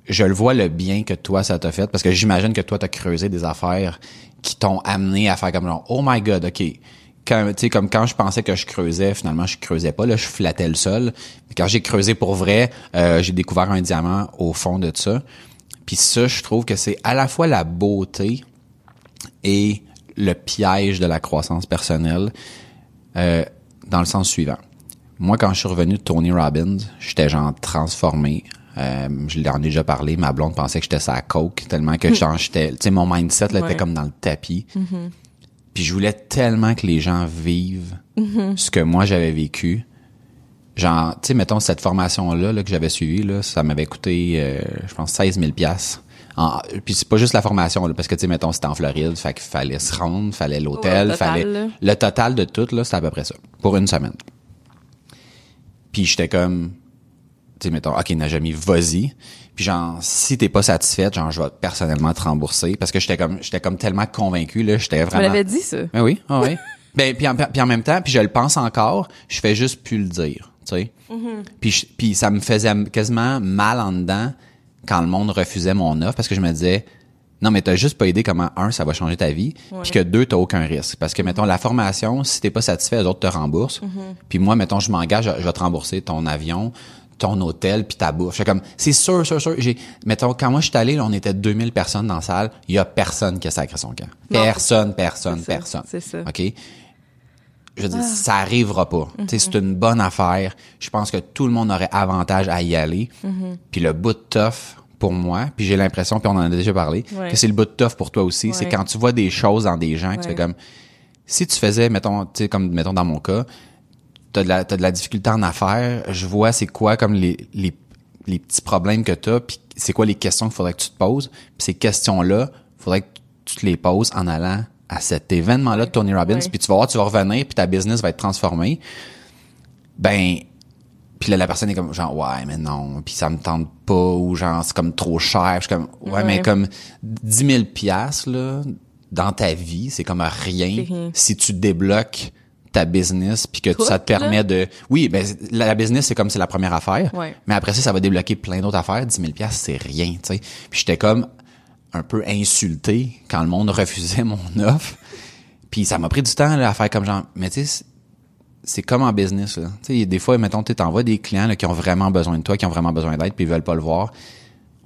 Je le vois le bien que toi ça t'a fait parce que j'imagine que toi t'as creusé des affaires qui t'ont amené à faire comme genre oh my god ok. Quand tu sais comme quand je pensais que je creusais finalement je creusais pas là je flattais le sol. Mais quand j'ai creusé pour vrai euh, j'ai découvert un diamant au fond de ça. Puis ça je trouve que c'est à la fois la beauté et le piège de la croissance personnelle euh, dans le sens suivant. Moi, quand je suis revenu de Tony Robbins, j'étais genre transformé. Euh, je l'en ai déjà parlé. Ma blonde pensait que j'étais sa coke tellement que genre, j'étais, tu sais, mon mindset là, était comme dans le tapis. Puis je voulais tellement que les gens vivent ce que moi j'avais vécu. Genre, tu sais, mettons cette formation-là là, que j'avais suivie, là, ça m'avait coûté, euh, je pense, 16 000 piastres. En- Puis c'est pas juste la formation, là, parce que, tu sais, mettons, c'était en Floride, fait qu'il fallait se rendre, fallait l'hôtel,
Ouais, le total,
fallait...
là.
Le total de tout, là, c'était à peu près ça, pour une semaine. Puis j'étais comme, tu sais, mettons, OK, Najami, vas-y. Puis genre, si t'es pas satisfaite, genre, je vais personnellement te rembourser, parce que j'étais comme, j'étais comme tellement convaincu, là, j'étais
Tu me
vraiment...
l'avais dit, ça.
Ben oui, ah oui. *laughs* ben puis en, puis en même temps, puis je le pense encore, je fais juste plus le dire, tu sais. Puis je- puis ça me faisait quasiment mal en dedans quand le monde refusait mon offre parce que je me disais non mais t'as juste pas aidé comment un ça va changer ta vie puis que deux t'as aucun risque parce que mettons la formation si t'es pas satisfait les autres te remboursent puis moi mettons je m'engage je vais te rembourser ton avion ton hôtel puis ta bouffe. Comme c'est sûr sûr sûr j'ai mettons quand moi je suis allé là, on était 2000 personnes dans la salle, il y a personne qui a sacré son camp. Personne, personne, personne.
c'est ça.
OK? Je veux dire, ça arrivera pas. C'est une bonne affaire. Je pense que tout le monde aurait avantage à y aller. Puis le bout de tough pour moi, puis j'ai l'impression, puis on en a déjà parlé,
Ouais.
que c'est le bout de tough pour toi aussi. C'est quand tu vois des choses dans des gens, que tu fais comme... Si tu faisais, mettons, tu sais, comme, mettons dans mon cas, t'as de la, t'as de la difficulté en affaires, je vois c'est quoi comme les, les, les petits problèmes que t'as, puis c'est quoi les questions qu'il faudrait que tu te poses. Puis ces questions-là, faudrait que tu te les poses en allant à cet événement-là de Tony Robbins, puis tu vas voir, tu vas revenir, puis ta business va être transformée. Ben, puis là, la personne est comme, genre, ouais, mais non, puis ça me tente pas, ou genre, c'est comme trop cher. Je suis comme, ouais,
Ouais.
mais comme 10 000 piastres, là, dans ta vie, c'est comme rien, si tu débloques ta business puis que
Tout,
ça te
là?
permet de oui ben la, la business c'est comme c'est la première affaire
Ouais.
mais après ça ça va débloquer plein d'autres affaires 10 000 piastres, c'est rien tu sais puis j'étais comme un peu insulté quand le monde *laughs* refusait mon offre. Puis ça m'a pris du temps là, à faire comme genre mais tu sais c'est- comme en business là. Tu sais des fois mettons tu t'envoies des clients qui ont vraiment besoin de toi qui ont vraiment besoin d'aide puis ils veulent pas le voir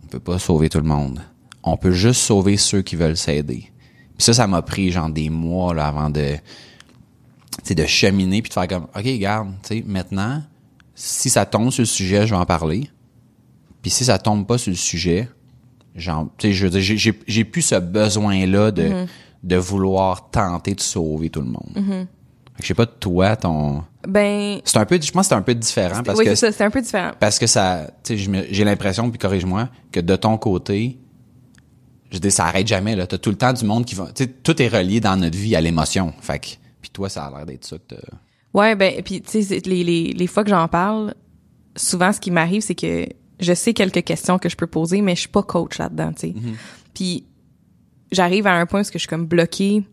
on peut pas sauver tout le monde. On peut juste sauver ceux qui veulent s'aider. Puis ça ça m'a pris genre des mois là avant de de cheminer puis de faire comme OK, regarde, tu sais, maintenant si ça tombe sur le sujet, je vais en parler. Puis si ça tombe pas sur le sujet, genre tu sais je veux dire j'ai- plus ce besoin là de
Mm-hmm.
de vouloir tenter de sauver tout le monde. Fait que Je sais pas toi ton
Ben,
c'est un peu je pense que c'est un peu différent parce
oui,
que
c'est ça, c'est un peu différent.
parce que ça tu sais j'ai l'impression puis corrige-moi que de ton côté je dis ça arrête jamais là, t'as tout le temps du monde qui va tu sais tout est relié dans notre vie à l'émotion. Fait que puis toi ça a l'air d'être ça que t'as
Ouais, ben, puis tu sais, les, les, les fois que j'en parle, souvent, ce qui m'arrive, c'est que je sais quelques questions que je peux poser, mais je suis pas coach là-dedans, tu sais. Puis j'arrive à un point où je suis comme bloquée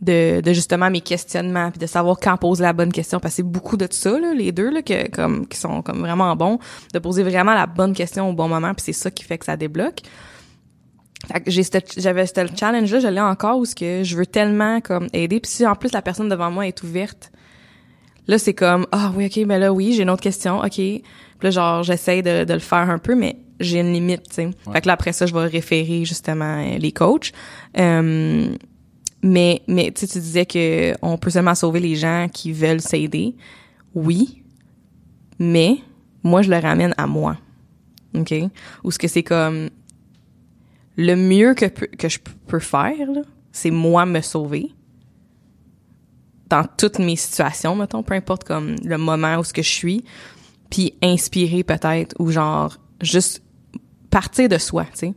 de, de justement mes questionnements, puis de savoir quand poser la bonne question, parce que c'est beaucoup de ça, là, les deux, là, que, comme, qui sont comme vraiment bons, de poser vraiment la bonne question au bon moment, puis c'est ça qui fait que ça débloque. Fait que j'ai cette- j'avais ce challenge-là, je l'ai encore, où ce que je veux tellement comme aider, puis si en plus la personne devant moi est ouverte, Là, c'est comme, ah oui, OK, ben là, oui, j'ai une autre question, OK. Puis là, genre, j'essaie de, de le faire un peu, mais j'ai une limite, tu sais. Fait que là, après ça, je vais référer, justement, euh, les coachs. Euh, mais, mais tu sais, tu disais que on peut seulement sauver les gens qui veulent s'aider. Oui, mais moi, je le ramène à moi. OK? Ou ce que c'est comme, le mieux que, que je peux faire, c'est moi me sauver dans toutes mes situations, mettons, peu importe comme le moment où ce que je suis, puis inspirer peut-être ou genre juste partir de soi, tu sais.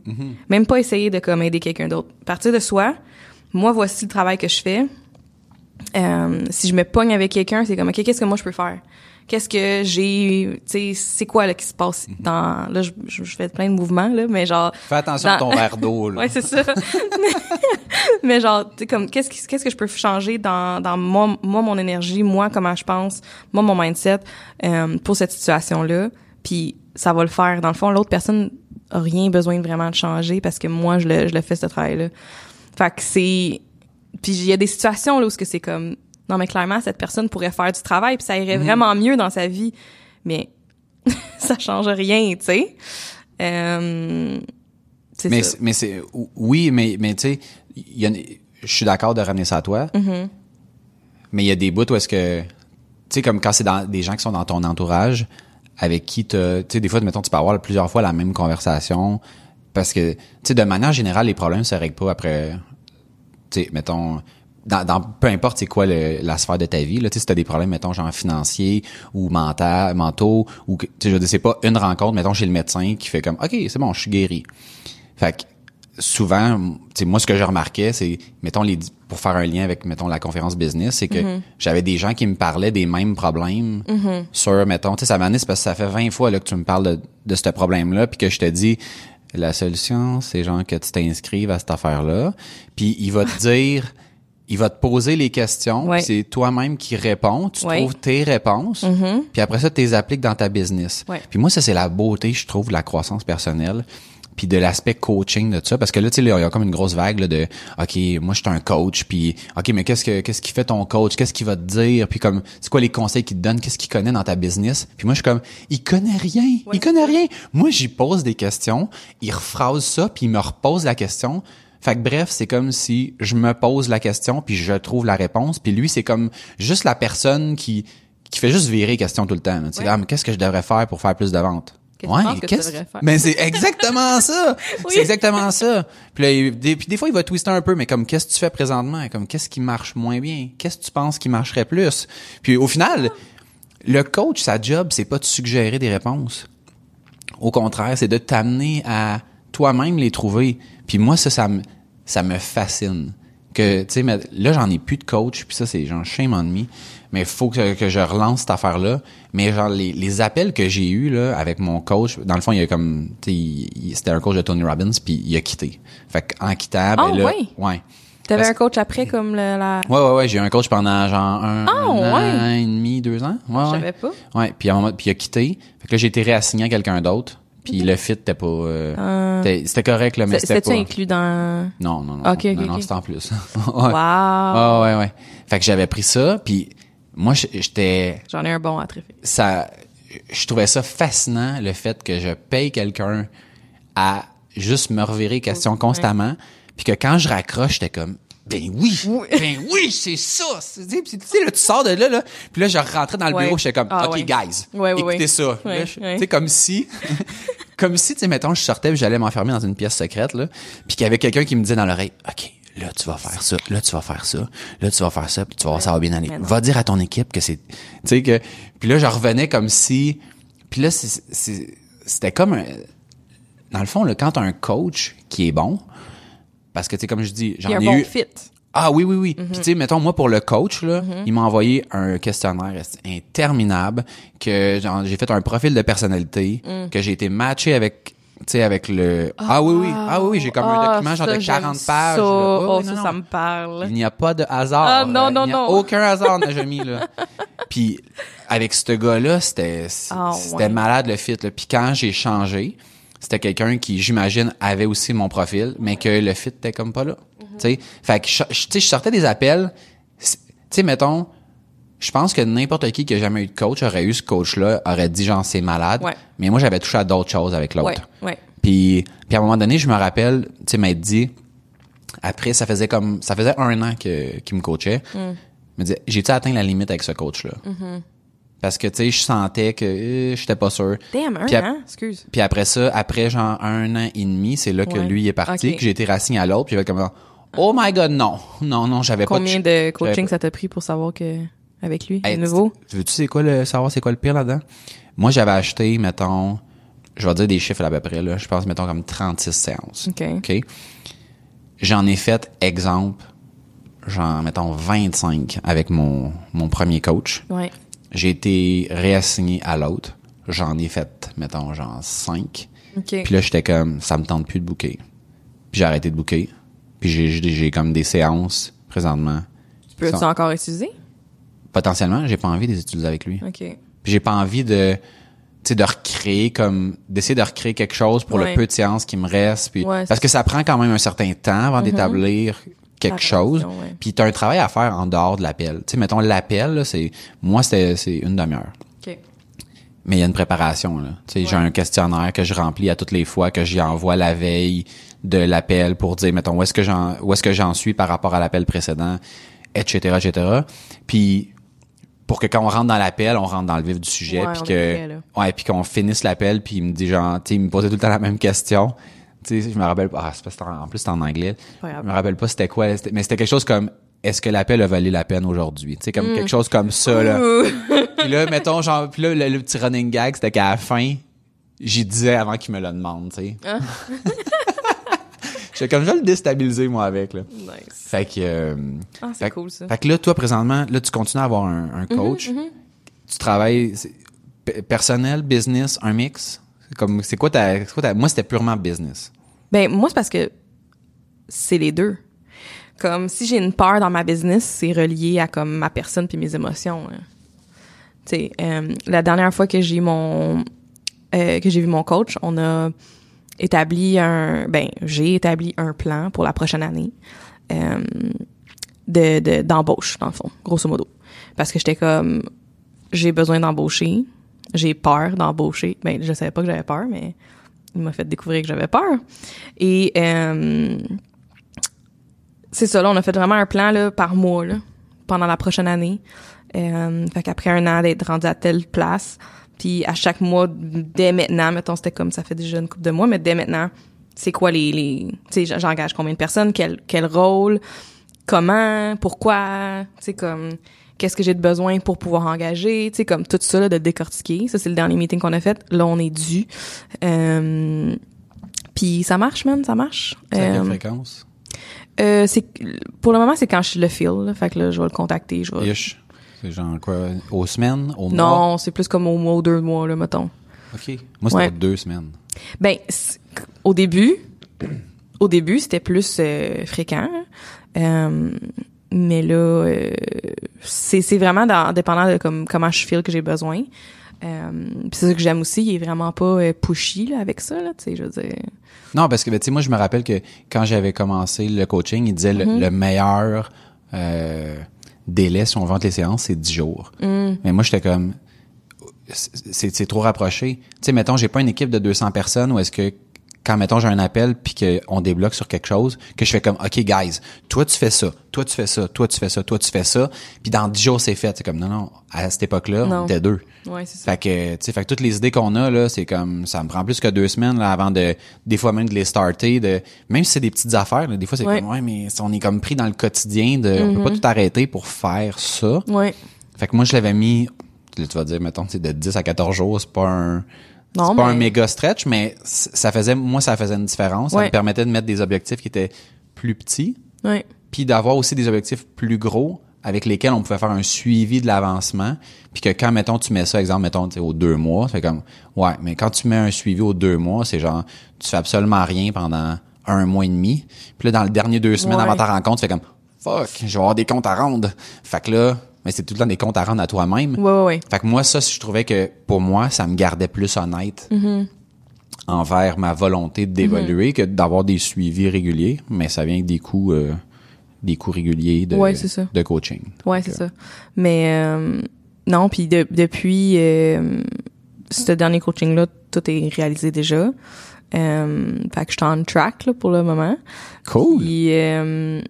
Même pas essayer de comme aider quelqu'un d'autre. Partir de soi. Moi, voici le travail que je fais. Euh, si je me pogne avec quelqu'un, c'est comme, OK, qu'est-ce que moi je peux faire? Qu'est-ce que j'ai, tu sais, c'est quoi là qui se passe dans, là, je, je, fais plein de mouvements, là, mais genre.
Fais attention à ton *laughs* verre d'eau, là.
Ouais, c'est ça. *laughs* mais genre, tu sais, comme, qu'est-ce qui- qu'est-ce que je peux changer dans, dans moi, moi, mon énergie, moi, comment je pense, moi, mon mindset, euh, pour cette situation-là. Puis, ça va le faire. Dans le fond, l'autre personne a rien besoin vraiment de changer parce que moi, je le, je le fais, ce travail-là. Fait que c'est, puis il y a des situations là où ce que c'est comme, non, mais clairement, cette personne pourrait faire du travail puis ça irait vraiment mieux dans sa vie. Mais, *laughs* ça change rien, tu sais. Euh, c'est
mais
ça.
mais c'est oui mais mais tu sais je suis d'accord de ramener ça à toi
Mm-hmm.
mais il y a des bouts où est-ce que tu sais comme quand c'est dans des gens qui sont dans ton entourage avec qui tu sais des fois mettons tu peux avoir plusieurs fois la même conversation parce que tu sais de manière générale les problèmes se règlent pas après tu sais mettons dans, dans peu importe c'est quoi le- la sphère de ta vie là tu sais si t'as des problèmes mettons genre financiers ou mental mentaux ou tu sais je veux dire, c'est pas une rencontre mettons chez le médecin qui fait comme ok c'est bon je suis guéri. Fait que souvent, tu sais, moi, ce que je remarquais, c'est, mettons, les, pour faire un lien avec, mettons, la conférence business, c'est que j'avais des gens qui me parlaient des mêmes problèmes sur, mettons, tu sais, ça m'année, parce que ça fait 20 fois, là, que tu me parles de, de ce problème-là, puis que je te dis, la solution, c'est genre que tu t'inscrives à cette affaire-là, puis il va te *laughs* dire, il va te poser les questions,
Ouais.
c'est toi-même qui réponds, tu
Ouais.
trouves tes réponses, puis après ça, tu les appliques dans ta business.
Ouais.
Puis moi, ça, c'est la beauté, je trouve, de la croissance personnelle puis de l'aspect coaching de ça parce que là tu sais là, il y a comme une grosse vague là, de OK moi je suis un coach puis OK mais qu'est-ce que qu'est-ce qui fait ton coach? Qu'est-ce qu'il va te dire? Puis comme c'est quoi les conseils qu'il te donne? Qu'est-ce qu'il connaît dans ta business? Puis moi je suis comme il connaît rien il connaît rien moi j'y pose des questions il rephrase ça puis il me repose la question fait que bref, c'est comme si je me pose la question puis je trouve la réponse puis lui c'est comme juste la personne qui qui fait juste virer question tout le temps. Tu
Ouais.
ah, mais qu'est-ce que je devrais faire pour faire plus de ventes?
Qu'est-ce que tu faire?
Mais c'est exactement *laughs* ça.
Oui.
C'est exactement ça. Puis, là, il- des, puis des fois, il va twister un peu, mais comme, qu'est-ce que tu fais présentement? Comme, qu'est-ce qui marche moins bien? Qu'est-ce que tu penses qui marcherait plus? Puis au final, le coach, sa job, c'est pas de suggérer des réponses. Au contraire, c'est de t'amener à toi-même les trouver. Puis moi, ça, ça me, ça me fascine. Que, tu sais, là, j'en ai plus de coach, puis ça, c'est genre shame on me. Mais il faut que, que je relance cette affaire-là. Mais genre, les, les appels que j'ai eus, là, avec mon coach, dans le fond, il y a comme, tu sais, c'était un coach de Tony Robbins, puis il a quitté. Fait qu'en quittant, ben
Ah,
là,
ouais?
ouais.
T'avais
Parce-
un coach après, comme le, la...
Ouais, ouais, ouais, j'ai eu un coach pendant genre un,
Ah,
un an et demi, deux ans. Ouais,
Je
ouais.
savais pas.
Ouais, puis à un moment, puis il a quitté. Fait que là, j'ai été réassigné à quelqu'un d'autre. Puis le fit était pas... euh, c'était- C'était correct, là, mais c'était pas...
inclus dans...
Non, non, non.
Ok,
non, non, c'était en plus. *laughs*
Wow!
ouais. Ouais, ouais, ouais. Fait que j'avais pris ça, puis moi, j'étais...
J'en ai un bon à traiter.
ça je trouvais ça fascinant le fait que je paye quelqu'un à juste me revirer question constamment puis que quand je raccroche j'étais comme ben oui, ben oui, c'est ça. Tu sais, là, tu sors de là, là, puis là, je rentrais dans le
Ouais.
bureau, j'étais comme,
Ah,
OK,
ouais.
guys,
Ouais,
écoutez ça. Tu sais, comme si, *laughs* comme si, tu sais, mettons, je sortais puis j'allais m'enfermer dans une pièce secrète, là, puis qu'il y avait quelqu'un qui me disait dans l'oreille, OK, là, tu vas faire ça, là, tu vas faire ça, là, tu vas faire ça, puis tu vas voir, ça va bien aller. Va dire à ton équipe que c'est, tu sais, que, puis là, je revenais comme si, puis là, c'était comme un, dans le fond, là, quand t'as un coach qui est bon, parce que, tu sais, comme je dis, j'en ai
bon
eu,
fit.
ah oui, oui, oui.
Mhm.
Puis tu sais, mettons, moi, pour le coach, là, il m'a envoyé un questionnaire interminable que j'ai fait un profil de personnalité,
Mm.
que j'ai été matché avec tu sais avec le ah, oui oui ah oui oui j'ai comme un
Ah,
document genre
ça,
de
j'aime
40
ça.
pages.
Oh, ça,
non,
ça me parle.
il n'y a pas de hasard
Ah, non,
Euh,
non,
il n'y a
non.
aucun hasard *laughs* Najami là puis avec ce gars là c'était
Ah,
c'était
ouais.
malade le fit là. puis quand j'ai changé c'était quelqu'un qui j'imagine avait aussi mon profil mais que le fit était comme pas là sais fait que je- je- sortais des appels tu sais mettons je pense que n'importe qui qui a jamais eu de coach aurait eu ce coach là aurait dit genre c'est malade
Ouais.
mais moi j'avais touché à d'autres choses avec l'autre
Ouais, ouais.
puis, puis à un moment donné, je me rappelle, tu sais, m'être dit, après, ça faisait comme, ça faisait un an que, qu'il me coachait.
Mm.
me disait, j'ai-tu atteint la limite avec ce coach-là?
Mm-hmm.
Parce que, tu sais, je sentais que euh, j'étais pas sûr.
Damn, un
Puis
an? Excuse.
Puis après ça, après genre un an et demi, c'est là que lui est parti, que j'ai été rassigné à l'autre, puis il avait comme, oh my god, non, non, non, j'avais pas
Combien de coaching ça t'a pris pour savoir que avec lui,
Hey,
de nouveau?
tu- Veux-tu c'est quoi le, savoir c'est quoi le pire là-dedans? Moi, j'avais acheté, mettons, je vais dire des chiffres à peu près, là. Je pense, mettons, comme 36 séances.
OK.
OK? J'en ai fait, exemple, genre, mettons, 25 avec mon, mon premier coach.
Ouais.
J'ai été réassigné à l'autre. J'en ai fait, mettons, genre 5.
OK.
Puis là, j'étais comme, ça me tente plus de booker. Puis j'ai arrêté de booker. Puis j'ai, comme des séances, présentement.
Peux-tu
sont-
encore utiliser?
Potentiellement, j'ai pas envie de les utiliser avec lui.
OK.
Puis j'ai pas envie de, tu sais, de recréer comme, d'essayer de recréer quelque chose pour
Ouais.
le peu de séances qui me reste. Puis,
Ouais,
parce que ça prend quand même un certain temps avant d'établir quelque chose.
ouais.
Puis t'as un travail à faire en dehors de l'appel. Tu sais, mettons l'appel, là, c'est, moi, c'était, c'est une demi-heure. Mais il y a une préparation, là. Tu sais, j'ai un questionnaire que je remplis à toutes les fois que j'y envoie la veille de l'appel pour dire, mettons, où est-ce que j'en, où est-ce que j'en suis par rapport à l'appel précédent, etc., etc. Puis, pour que quand on rentre dans l'appel, on rentre dans le vif du sujet, puis que, ouais, puis qu'on finisse l'appel, puis il me dit genre, tu sais, il me posait tout le temps la même question. Tu sais, je me rappelle pas, ah, c'est parce que c'est en en plus c'est en anglais. Je me rappelle pas c'était quoi, c'était- mais c'était quelque chose comme, est-ce que l'appel a valu la peine aujourd'hui? Tu sais,
Mm.
comme quelque chose comme ça, là. *laughs* Puis là, mettons, genre, puis là, le, le petit running gag, c'était qu'à la fin, j'y disais avant qu'il me le demande, tu sais.
Ah. *laughs*
J'étais comme, je vais le déstabiliser, moi, avec, là.
Nice.
Fait que... euh,
Ah, c'est cool, ça.
Fait que là, toi, présentement, là, tu continues à avoir un, un coach. Tu travailles personnel, business, un mix? Comme, c'est quoi ta, quoi ta- moi, c'était purement business.
Ben, moi, c'est parce que c'est les deux. Comme, si j'ai une peur dans ma business, c'est relié à, comme, ma personne puis mes émotions. hein. Tu sais, euh, la dernière fois que j'ai mon, euh, que j'ai vu mon coach, on a établi un, ben, j'ai établi un plan pour la prochaine année, euh, de, de, d'embauche, dans le fond, grosso modo. Parce que j'étais comme, j'ai besoin d'embaucher, j'ai peur d'embaucher. Ben, je savais pas que j'avais peur, mais il m'a fait découvrir que j'avais peur. Et euh, c'est ça, là, on a fait vraiment un plan là, par mois là, pendant la prochaine année. Euh, fait qu'après un an d'être rendu à telle place, puis à chaque mois, dès maintenant, mettons, c'était comme ça fait déjà une couple de mois, mais dès maintenant, c'est quoi les... les tu sais, j'engage combien de personnes, quel, quel rôle, comment, pourquoi, tu sais, comme qu'est-ce que j'ai de besoin pour pouvoir engager, tu sais, comme tout ça là, de décortiquer. Ça, c'est le dernier meeting qu'on a fait. Là, on est dû. Euh, puis ça marche, man, ça marche.
C'est à quelle
Euh,
fréquence?
euh, c'est pour le moment, c'est quand je le feel. Là, fait que là, je vais le contacter. Je vais...
Ish. C'est genre quoi? Aux semaines? Aux mois?
Non, c'est plus comme au mois ou deux mois, là, mettons.
OK. Moi, c'était
Ouais.
deux semaines.
Ben, au début, *clears throat* au début, c'était plus euh, fréquent. Euh, mais là, euh, c'est c'est vraiment dans, dépendant de comme, comment je feel que j'ai besoin. Euh, c'est ça que j'aime aussi, il est vraiment pas euh, pushy là, avec ça, là, tu sais, je veux dire.
Non, parce que, ben, tu sais, moi, je me rappelle que quand j'avais commencé le coaching, il disait le,
Mm-hmm.
le meilleur euh, délai, si on vend les séances, c'est 10 jours.
Mm.
Mais moi, j'étais comme, c'est c'est trop rapproché. Tu sais, mettons, j'ai pas une équipe de 200 personnes où est-ce que quand, mettons, j'ai un appel puis qu'on débloque sur quelque chose, que je fais comme, OK, guys, toi, tu fais ça, toi, tu fais ça, toi, tu fais ça, toi, tu fais ça, puis dans 10 jours, c'est fait. C'est comme, non, non, à cette époque-là, on était deux.
Ouais, c'est ça.
Fait que, tu sais, fait que toutes les idées qu'on a, là, c'est comme, ça me prend plus que deux semaines, là, avant de, des fois même de les starter, de, même si c'est des petites affaires, là, des fois c'est
Ouais.
comme, ouais, mais on est comme pris dans le quotidien de, on peut pas tout arrêter pour faire ça.
Ouais.
Fait que moi, je l'avais mis, tu vas dire, mettons, c'est de 10 à 14 jours, c'est pas un,
Non,
c'est pas
mais-
un méga stretch, mais ça faisait, moi, ça faisait une différence. Ça me permettait de mettre des objectifs qui étaient plus petits,
Ouais.
puis d'avoir aussi des objectifs plus gros avec lesquels on pouvait faire un suivi de l'avancement, puis que quand, mettons, tu mets ça, exemple, mettons, tu sais, aux deux mois, c'est comme, ouais, mais quand tu mets un suivi aux deux mois, c'est genre, tu fais absolument rien pendant un mois et demi, puis là, dans le dernier deux semaines
Ouais.
avant ta rencontre, tu fais comme, fuck, je vais avoir des comptes à rendre. Fait que là, mais c'est tout le temps des comptes à rendre à toi-même.
Ouais, ouais, ouais.
Fait que moi, ça, je trouvais que pour moi, ça me gardait plus honnête
Mm-hmm.
envers ma volonté d'évoluer que d'avoir des suivis réguliers, mais ça vient avec des coûts, euh, des coûts réguliers de,
Ouais, ça.
de coaching.
Ouais, c'est ça. Mais euh, non, puis de- depuis euh, ce dernier coaching-là, tout est réalisé déjà. Euh, fait que je suis en track là, pour le moment.
Cool.
Puis euh,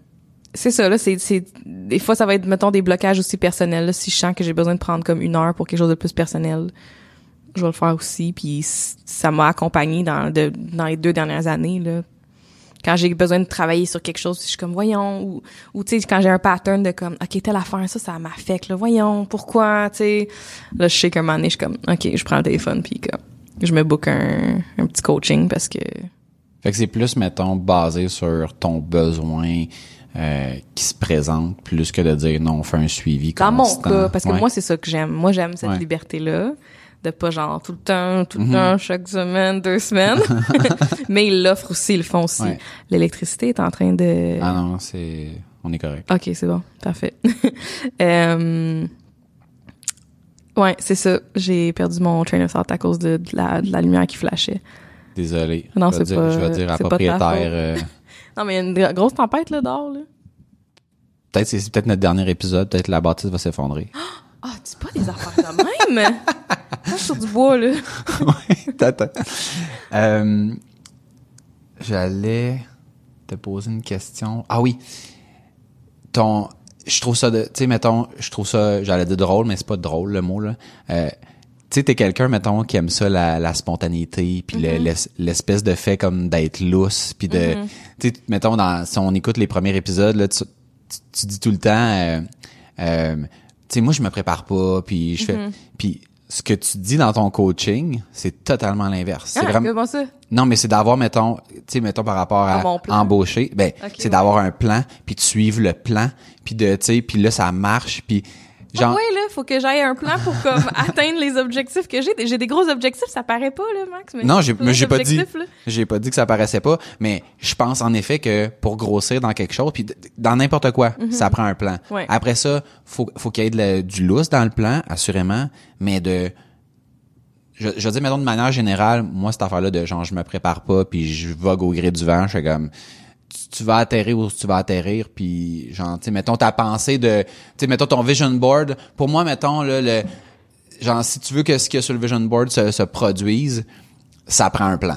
c'est ça là, c'est c'est des fois ça va être mettons des blocages aussi personnels là, si je sens que j'ai besoin de prendre comme une heure pour quelque chose de plus personnel. Je vais le faire aussi puis ça m'a accompagné dans de, dans les deux dernières années là. Quand j'ai besoin de travailler sur quelque chose, je suis comme voyons ou ou tu sais quand j'ai un pattern de comme OK, telle affaire ça ça m'affecte là, voyons, pourquoi, tu sais? Là je sais qu'un moment donné, je suis comme OK, je prends le téléphone puis comme je me book un, un petit coaching parce que
Fait que c'est plus, mettons, basé sur ton besoin euh, qui se présente, plus que de dire non, on fait un suivi
dans mon
constant.
cas parce que
Ouais.
moi c'est ça que j'aime moi j'aime cette
Ouais.
liberté là de pas genre tout le temps tout le
Mhm.
temps chaque semaine deux semaines *laughs* *laughs* mais ils l'offrent aussi ils le font aussi
Ouais.
l'électricité est en train de
Ah non, c'est... On est correct.
ok c'est bon parfait *laughs* euh... ouais c'est ça j'ai perdu mon train of thought à cause de, de la, de la lumière qui flashait
Désolé.
Non, c'est pas-
Je vais dire à propriétaire...
non mais il y a une gr- grosse tempête là dehors là
peut-être c'est peut-être notre dernier épisode, peut-être la bâtisse va s'effondrer. *gasps*
ah dis pas des affaires de même? *laughs* Sur du bois là *laughs*
ouais, t'attends. Euh, J'allais te poser une question. Ah oui. Ton, je trouve ça de, tu sais, mettons, je trouve ça, j'allais dire drôle, mais c'est pas drôle le mot là. Euh, tu sais, t'es quelqu'un, mettons, qui aime ça, la, la spontanéité, puis l'es- l'espèce de fait comme d'être lousse, puis de, tu sais, mettons, dans, si on écoute les premiers épisodes, là, tu, tu, tu dis tout le temps, euh, euh, tu sais, moi, je me prépare pas, puis je fais, puis ce que tu dis dans ton coaching, c'est totalement l'inverse. C'est
ah,
vraiment,
ça?
Non, mais c'est d'avoir, mettons, tu sais, mettons par rapport à embaucher, ben, c'est
ouais.
d'avoir un plan, puis de suivre le plan, puis de, tu sais, puis là, ça marche, puis genre,
Ah ouais, là, faut que j'aille un plan pour comme *laughs* atteindre les objectifs que j'ai. J'ai des gros objectifs, ça paraît pas, là, Max. Mais
Non, j'ai, pas dit,
là.
j'ai pas dit que ça paraissait pas, mais je pense en effet que pour grossir dans quelque chose, puis dans n'importe quoi, ça prend un plan.
Mhm. Ouais.
Après ça, faut, faut qu'il y ait de la- du lousse dans le plan, assurément, mais de, je, je dire, mettons de manière générale, moi, cette affaire-là de genre, je me prépare pas, puis je vogue au gré du vent, je fais comme, tu, vas atterrir où tu vas atterrir, puis genre, tu sais, mettons ta pensée de, tu sais, mettons ton vision board, pour moi, mettons, là, le, genre, si tu veux que ce qu'il y a sur le vision board se, se produise, ça prend un plan.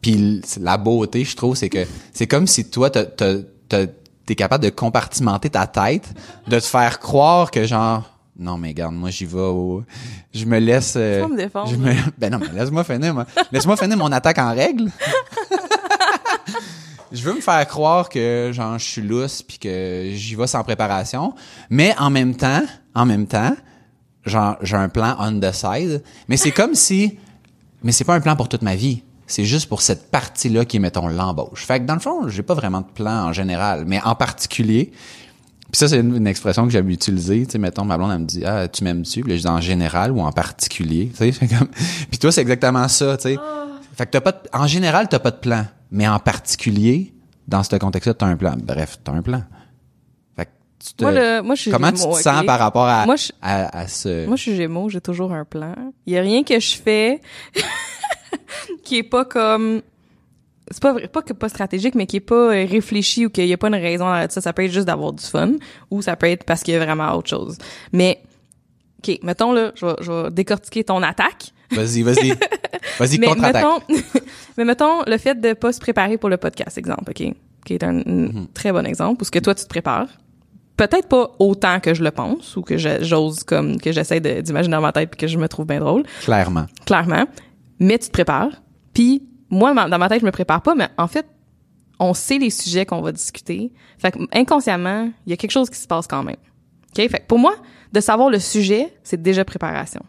Puis la beauté, je trouve, c'est que c'est comme si toi, t'es capable de compartimenter ta tête, de te faire croire que genre, non mais regarde, moi j'y vais au, je me laisse, euh,
vas me défendre,
je me, ben non, mais laisse-moi finir, moi. laisse-moi finir mon attaque en règle. *laughs* je veux me faire croire que genre je suis lousse puis que j'y vais sans préparation, mais en même temps, en même temps, genre j'ai un plan on the side, mais c'est comme si mais c'est pas un plan pour toute ma vie. C'est juste pour cette partie-là qui est, mettons, l'embauche. Fait que dans le fond, j'ai pas vraiment de plan en général, mais en particulier, puis ça, c'est une, expression que j'avais utilisée, tu sais, mettons, ma blonde, elle me dit, ah, tu m'aimes-tu? Puis là, je dis en général ou en particulier, tu sais, *laughs* comme, puis toi, c'est exactement ça, tu sais. Fait que t'as pas de- en général, t'as pas de plan, mais en particulier, dans ce contexte-là, t'as un plan. Bref, t'as un plan. Fait que tu te,
Moi, le, moi, je suis
comment tu te sens par rapport à,
Moi, je-
à, à ce,
Moi, je suis Gémeaux, j'ai toujours un plan. Il y a rien que je fais *laughs* qui est pas comme c'est pas vrai, pas que pas stratégique mais qui est pas euh, réfléchi ou qu'il y a pas une raison derrière ça ça peut être juste d'avoir du fun ou ça peut être parce qu'il y a vraiment autre chose. Mais OK, mettons là, je vais, je vais décortiquer ton attaque.
Vas-y, vas-y, *laughs* vas-y,
Mais
contre-attaque.
mettons, *laughs* mais mettons le fait de pas se préparer pour le podcast, exemple, ok, qui est un, un
Mhm.
très bon exemple, parce que toi tu te prépares. Peut-être pas autant que je le pense ou que j'ose comme que j'essaie d'imaginer dans ma tête puis que je me trouve bien drôle,
Clairement.
clairement. Mais tu te prépares. Puis moi dans ma tête je me prépare pas, mais en fait on sait les sujets qu'on va discuter. Fait que inconsciemment il y a quelque chose qui se passe quand même. Ok, fait que pour moi de savoir le sujet c'est déjà préparation.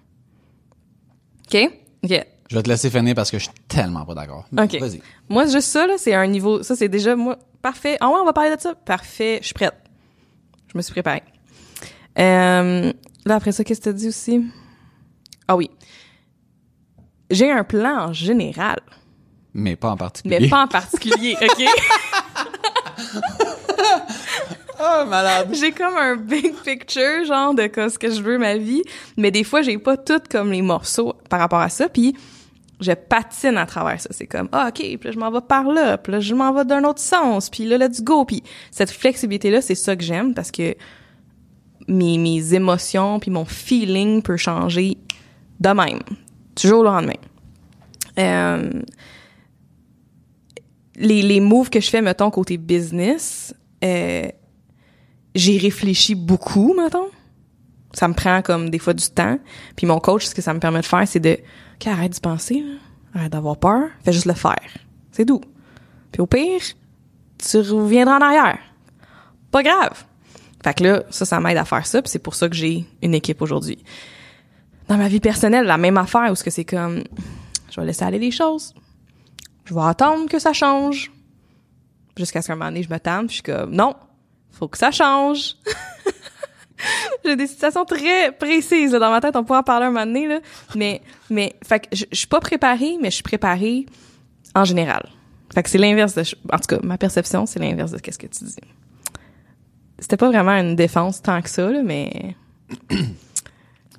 Ok, ok.
Je vais te laisser finir parce que je suis tellement pas d'accord.
OK.
Vas-y.
Moi, juste ça, là, c'est un niveau. Ça, c'est déjà, moi, parfait. Ah ouais, on va parler de ça? Parfait, je suis prête. Je me suis préparée. Euh, là, après ça, qu'est-ce que t'as dit aussi? Ah oui. J'ai un plan en général,
Mais pas en particulier.
mais pas en particulier, OK? *laughs*
Ah, malade.
j'ai comme un big picture, genre, de ce que je veux ma vie, mais des fois, j'ai pas tout comme les morceaux par rapport à ça, puis je patine à travers ça. C'est comme, ah, OK, puis là, je m'en vais par là, puis là, je m'en vais d'un autre sens, puis là, let's go. Puis cette flexibilité-là, c'est ça que j'aime, parce que mes, mes émotions puis mon feeling peut changer de même, du jour au lendemain. Euh, les, les moves que je fais, mettons, côté business, euh, j'ai réfléchi beaucoup, mettons. Ça me prend comme des fois du temps. Puis mon coach, ce que ça me permet de faire, c'est de OK, arrête d'y penser, là. arrête d'avoir peur, fais juste le faire. C'est doux. Puis au pire, tu reviendras en arrière. Pas grave. Fait que là, ça, ça m'aide à faire ça, puis c'est pour ça que j'ai une équipe aujourd'hui. Dans ma vie personnelle, la même affaire, où ce que c'est comme je vais laisser aller les choses. Je vais attendre que ça change. Jusqu'à ce qu'un moment donné, je me tente, puis je suis comme, non, faut que ça change. *laughs* J'ai des situations très précises là, dans ma tête, on pourra en parler un moment donné, là. Mais, mais, fait que je, je suis pas préparée, mais je suis préparée en général. Fait que c'est l'inverse de, en tout cas, ma perception, c'est l'inverse de ce que tu dis. C'était pas vraiment une défense tant que ça, là, mais... *coughs*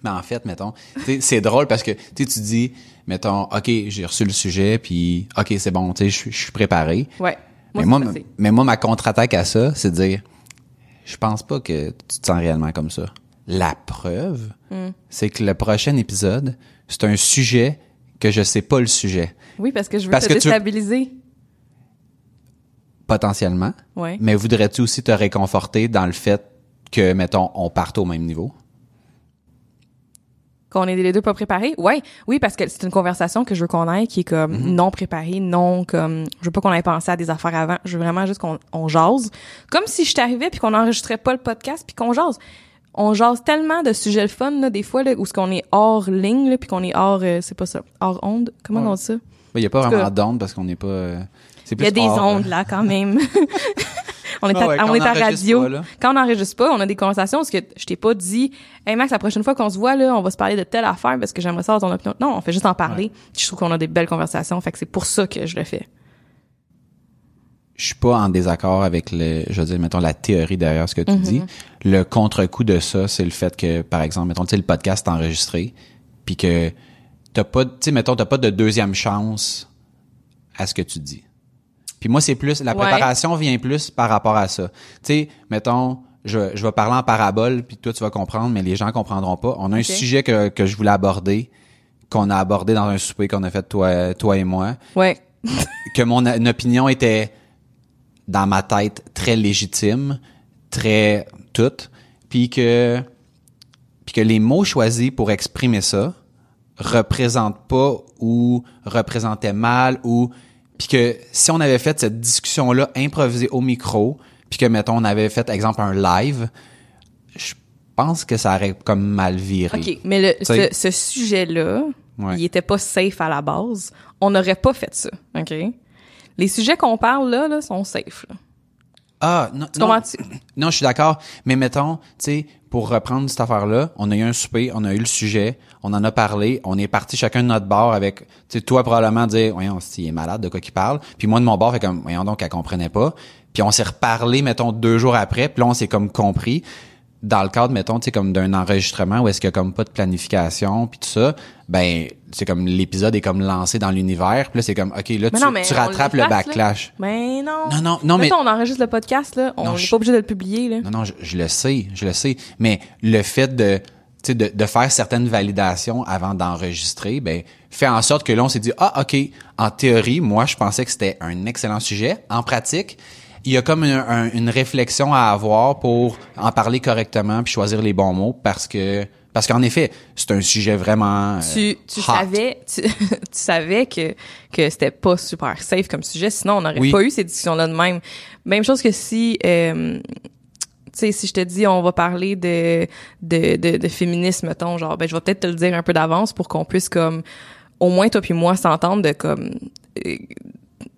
Mais en fait, mettons, c'est drôle parce que tu dis, mettons, ok, j'ai reçu le sujet, puis ok, c'est bon, tu sais, je suis- préparé.
Ouais.
mais,
c'est
moi, mais moi, ma contre-attaque à ça, c'est de dire, je pense pas que tu te sens réellement comme ça. La preuve,
Hmm.
c'est que le prochain épisode, c'est un sujet que je sais pas le sujet,
Oui, parce que je veux
Parce
te
tu-
déstabiliser.
potentiellement.
Ouais.
Mais voudrais-tu aussi te réconforter dans le fait que, mettons, on parte au même niveau?
Qu'on est les deux pas préparés? Ouais. Oui, parce que c'est une conversation que je veux qu'on ait qui est comme
Mhm.
non préparée, non comme je veux pas qu'on ait pensé à des affaires avant. Je veux vraiment juste qu'on on jase. Comme si je t'arrivais puis qu'on enregistrait pas le podcast puis qu'on jase. On jase tellement de sujets le fun là, des fois là, où ce qu'on est hors ligne là, puis qu'on est hors euh, c'est pas ça, hors onde. Comment
Ouais.
on dit ça?
Il y a pas vraiment d'onde parce qu'on n'est pas... euh, c'est
Il y a
plus
des
hors,
ondes
euh,
là quand même. *laughs* on est
Ah ouais,
on est
on
à
enregistre
radio.
pas.
Quand on n'enregistre pas, on a des conversations parce que je t'ai pas dit Hey Max, la prochaine fois qu'on se voit là, on va se parler de telle affaire parce que j'aimerais ça avoir ton opinion. Non, on fait juste en parler. Je trouve qu'on a des belles conversations, fait que c'est pour ça que je le fais.
je suis pas en désaccord avec le, je veux dire, mettons, la théorie derrière ce que tu
Mhm.
dis. Le contre-coup de ça, c'est le fait que, par exemple, mettons, tu sais, le podcast est enregistré, puis que t'as pas, tu sais, mettons, t'as pas de deuxième chance à ce que tu dis. Puis moi, c'est plus, la
Ouais.
préparation vient plus par rapport à ça. Tu sais, mettons, je, je vais parler en parabole, puis toi, tu vas comprendre, mais les gens comprendront pas. On a un sujet que, que je voulais aborder, qu'on a abordé dans un souper qu'on a fait toi, toi et moi
Ouais. *laughs*
que mon une opinion était dans ma tête très légitime, très toute, puis que puis que les mots choisis pour exprimer ça représentent pas ou représentaient mal ou puis que si on avait fait cette discussion là improvisée au micro, puis que mettons on avait fait exemple un live, je pense que ça aurait comme mal viré.
OK, mais le, ce, sujet-là,
Ouais.
il était pas safe à la base. On n'aurait pas fait ça, OK? Les sujets qu'on parle là, là sont safe. Là.
Ah, non,
Tu
non. Non, je suis d'accord. Mais mettons, tu sais, pour reprendre cette affaire-là, on a eu un souper, on a eu le sujet, on en a parlé, on est parti chacun de notre bord avec, tu sais, toi probablement dire, voyons, il est malade, de quoi qu'il parle. Puis moi de mon bord, fait comme, voyons donc, elle comprenait pas. Puis on s'est reparlé, mettons, deux jours après, puis là, on s'est comme compris. Dans le cadre, mettons, tu sais, comme d'un enregistrement où est-ce qu'il y a comme pas de planification, puis tout ça, ben, c'est comme l'épisode est comme lancé dans l'univers, puis là, c'est comme, OK, là,
Mais
tu,
non,
rattrapes le
là.
backlash.
Mais non.
Non, non, non, mais-
on enregistre le podcast, là. On n'est
je-
pas obligé de le publier, là.
Non, non, je, je le sais, je le sais. Mais le fait de, tu sais, de, de faire certaines validations avant d'enregistrer, ben, fait en sorte que là, on s'est dit, ah, OK, en théorie, moi, je pensais que c'était un excellent sujet. En pratique, il y a comme un- un- une réflexion à avoir pour en parler correctement puis choisir les bons mots parce que, parce qu'en effet, c'est un sujet vraiment. euh,
tu, tu
hot.
savais tu, *laughs* tu savais que que c'était pas super safe comme sujet sinon on n'aurait
Oui.
pas eu ces discussions là de même même chose que si euh, tu sais si je te dis on va parler de de de, de féminisme mettons genre ben je vais peut-être te le dire un peu d'avance pour qu'on puisse comme au moins toi puis moi s'entendre de comme euh,